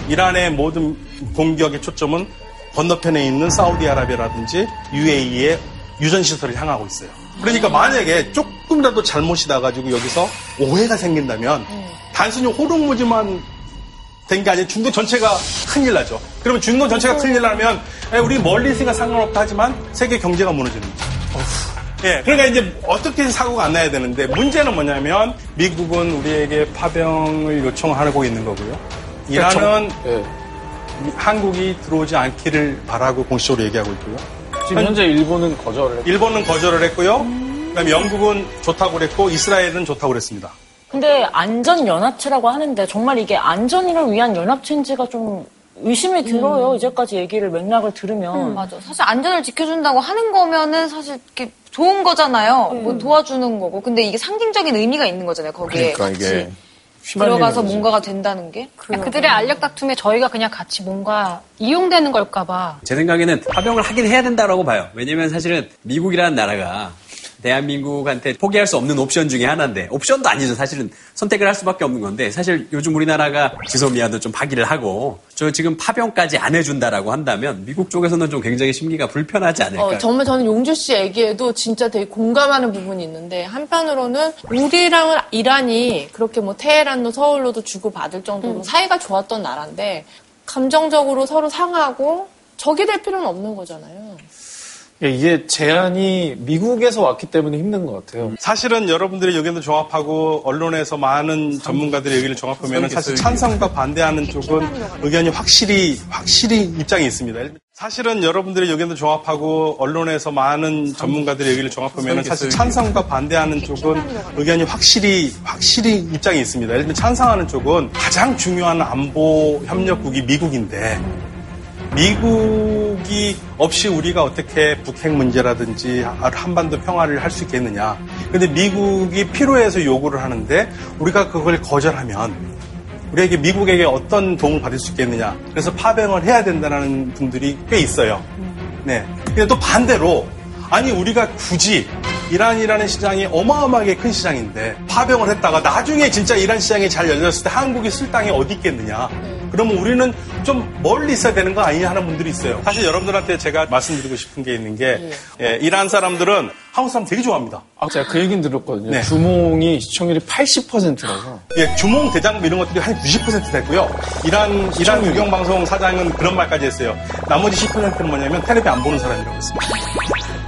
이란의 모든 공격의 초점은 건너편에 있는 사우디아라비아라든지 UAE의 유전시설을 향하고 있어요. 그러니까 만약에 조금이라도 잘못이 나가지고 여기서 오해가 생긴다면 단순히 호르무즈만 된 게 아니라 중동 전체가 큰일 나죠. 그러면 중동 전체가 큰일 나면 에, 우리 멀리 있으니까 상관없다 하지만 세계 경제가 무너지는 거죠. 예, 그러니까 이제 어떻게 사고가 안 나야 되는데 문제는 뭐냐면 미국은 우리에게 파병을 요청하고 있는 거고요. 이란은 한국이 들어오지 않기를 바라고 공식적으로 얘기하고 있고요. 지금 현재 일본은 거절을 했고 일본은 거절을 했고요. 그다음에 영국은 좋다고 그랬고 이스라엘은 좋다고 그랬습니다. 근데 안전 연합체라고 하는데 정말 이게 안전을 위한 연합체인지가 좀 의심이 들어요. 이제까지 얘기를 맥락을 들으면. 음, 맞아. 사실 안전을 지켜준다고 하는 거면은 사실 이렇게 좋은 거잖아요. 음. 뭐 도와주는 거고. 근데 이게 상징적인 의미가 있는 거잖아요. 거기에 그러니까 이게 같이 들어가서 뭔가가 된다는 게. 그들의 알력 다툼에 저희가 그냥 같이 뭔가 이용되는 걸까봐. 제 생각에는 파병을 하긴 해야 된다고 봐요. 왜냐면 사실은 미국이라는 나라가 대한민국한테 포기할 수 없는 옵션 중에 하나인데 옵션도 아니죠. 사실은 선택을 할 수밖에 없는 건데 사실 요즘 우리나라가 지소미아도 좀 파기를 하고 저 지금 파병까지 안 해준다라고 한다면 미국 쪽에서는 좀 굉장히 심기가 불편하지 않을까. 어, 정말 저는 용주 씨 얘기에도 진짜 되게 공감하는 부분이 있는데 한편으로는 우리랑은 이란이 그렇게 뭐 테헤란도 서울로도 주고 받을 정도로 사이가 좋았던 나라인데 감정적으로 서로 상하고 적이 될 필요는 없는 거잖아요. 예, 이게 제안이 미국에서 왔기 때문에 힘든 것 같아요. 사실은 여러분들의 의견도 종합하고 언론에서 많은 전문가들의 의견을 종합하면 사실 찬성과 반대하는 쪽은 의견이 확실히 확실히 입장이 있습니다. 사실은 여러분들의 의견도 종합하고 언론에서 많은 전문가들의 의견을 종합하면 사실 찬성과 반대하는 쪽은 의견이 확실히 확실히 입장이 있습니다. 예를 들면 찬성하는 쪽은 가장 중요한 안보 협력국이 미국인데 미국이 없이 우리가 어떻게 북핵 문제라든지 한반도 평화를 할 수 있겠느냐. 근데 미국이 필요해서 요구를 하는데 우리가 그걸 거절하면 우리에게 미국에게 어떤 도움을 받을 수 있겠느냐. 그래서 파병을 해야 된다는 분들이 꽤 있어요. 네. 근데 또 반대로 아니 우리가 굳이 이란이라는 시장이 어마어마하게 큰 시장인데 파병을 했다가 나중에 진짜 이란 시장이 잘 열렸을 때 한국이 쓸 땅이 어디 있겠느냐. 그러면 우리는 좀 멀리 있어야 되는 거 아니냐 하는 분들이 있어요. 사실 여러분들한테 제가 말씀드리고 싶은 게 있는 게 예, 이란 사람들은 한국 사람 되게 좋아합니다. 아, 제가 그 얘기는 들었거든요. 네. 주몽이 시청률이 80%라서. 예, 주몽 대장 이런 것들이 한 90% 됐고요. 이란 이란 유경방송 사장은 그런 말까지 했어요. 나머지 10%는 뭐냐면 텔레비 안 보는 사람이라고 했습니다.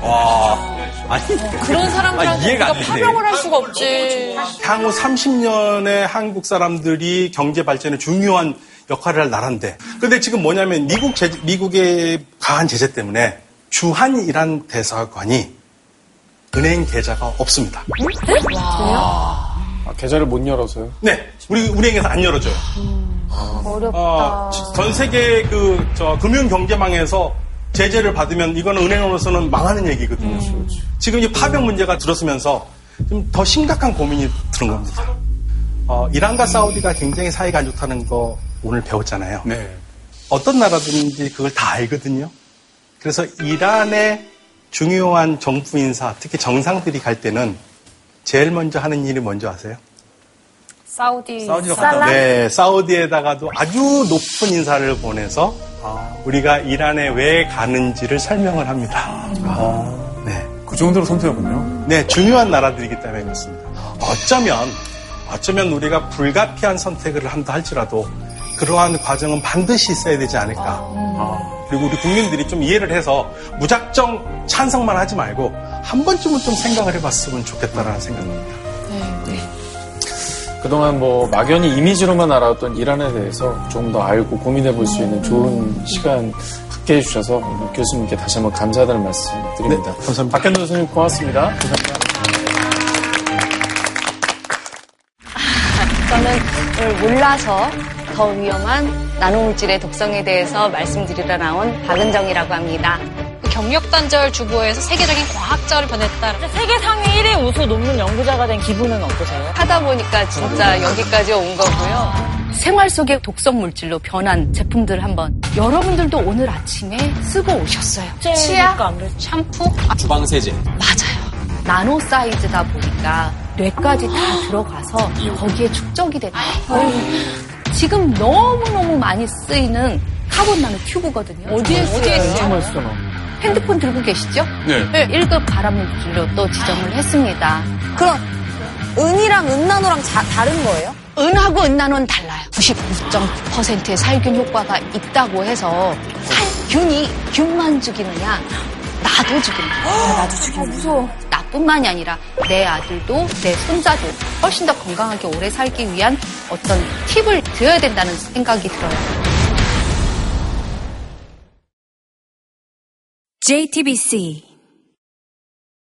와. 아니, 그런 사람들한테 아, 이해가 우리가. 파병을 할 수가 없지. 향후 30년의 한국 사람들이 경제 발전에 중요한 역할을 할 나라인데. 근데 지금 뭐냐면 미국 제, 미국의 과한 제재 때문에 주한 이란 대사관이 은행 계좌가 없습니다. 아, 계좌를 못 열어서요? 네, 우리 은행에서 안 열어줘요. 어렵다. 어, 전 세계 그, 저, 금융 경제망에서 제재를 받으면 이거는 은행으로서는 망하는 얘기거든요. 지금 이 파병 문제가 들었으면서 좀 더 심각한 고민이 드는 겁니다. 어, 이란과 사우디가 굉장히 사이가 안 좋다는 거 오늘 배웠잖아요. 어떤 나라든지 그걸 다 알거든요. 그래서 이란의 중요한 정부 인사, 특히 정상들이 갈 때는 제일 먼저 하는 일이 뭔지 아세요? 사우디. 사우디로 갔다. 네, 사우디에다가도 아주 높은 인사를 보내서 우리가 이란에 왜 가는지를 설명을 합니다. 네. 그 정도로 선택하군요. 네, 중요한 나라들이기 때문에 그렇습니다. 어쩌면, 어쩌면 우리가 불가피한 선택을 한다 할지라도 그러한 과정은 반드시 있어야 되지 않을까. 아, 그리고 우리 국민들이 좀 이해를 해서 무작정 찬성만 하지 말고 한 번쯤은 좀 생각을 해봤으면 좋겠다라는 생각입니다. 그동안 뭐 막연히 이미지로만 알아왔던 이란에 대해서 조금 더 알고 고민해 볼 수 있는 좋은 시간 갖게 해주셔서 교수님께 다시 한번 감사하다는 말씀 드립니다. 감사합니다. 박현도 교수님 고맙습니다. 감사합니다. 저는 오늘 몰라서 더 위험한 나노물질의 독성에 대해서 말씀드리러 나온 박은정이라고 합니다. 경력 단절 주부에서 세계적인 과학자를 변했다. 세계 상위 1위 우수 논문 연구자가 된 기분은 어떠세요? 하다 보니까 진짜 여기까지 온 거고요. 생활 속의 독성 물질로 변한 제품들 한번 여러분들도 오늘 아침에 쓰고 오셨어요. 치약, 샴푸, 주방 세제. 맞아요. 나노 사이즈다 보니까 뇌까지 다 들어가서 거기에 축적이 거예요. 지금 너무너무 많이 쓰이는 카본 나노 튜브거든요. 어디에 쓰여요? 정말 쓰나? 핸드폰 들고 계시죠? 네. 1급 발암물질로 또 지정을 했습니다. 그럼 은이랑 은나노랑 자- 다른 거예요? 은하고 은나노는 달라요. 99.9%의 살균 효과가 있다고 해서 살균이 균만 죽이느냐? 나도 죽인다. 나도 죽인다. 무서워. 나뿐만이 아니라 내 아들도 내 손자도 훨씬 더 건강하게 오래 살기 위한 어떤 팁을 드려야 된다는 생각이 들어요. JTBC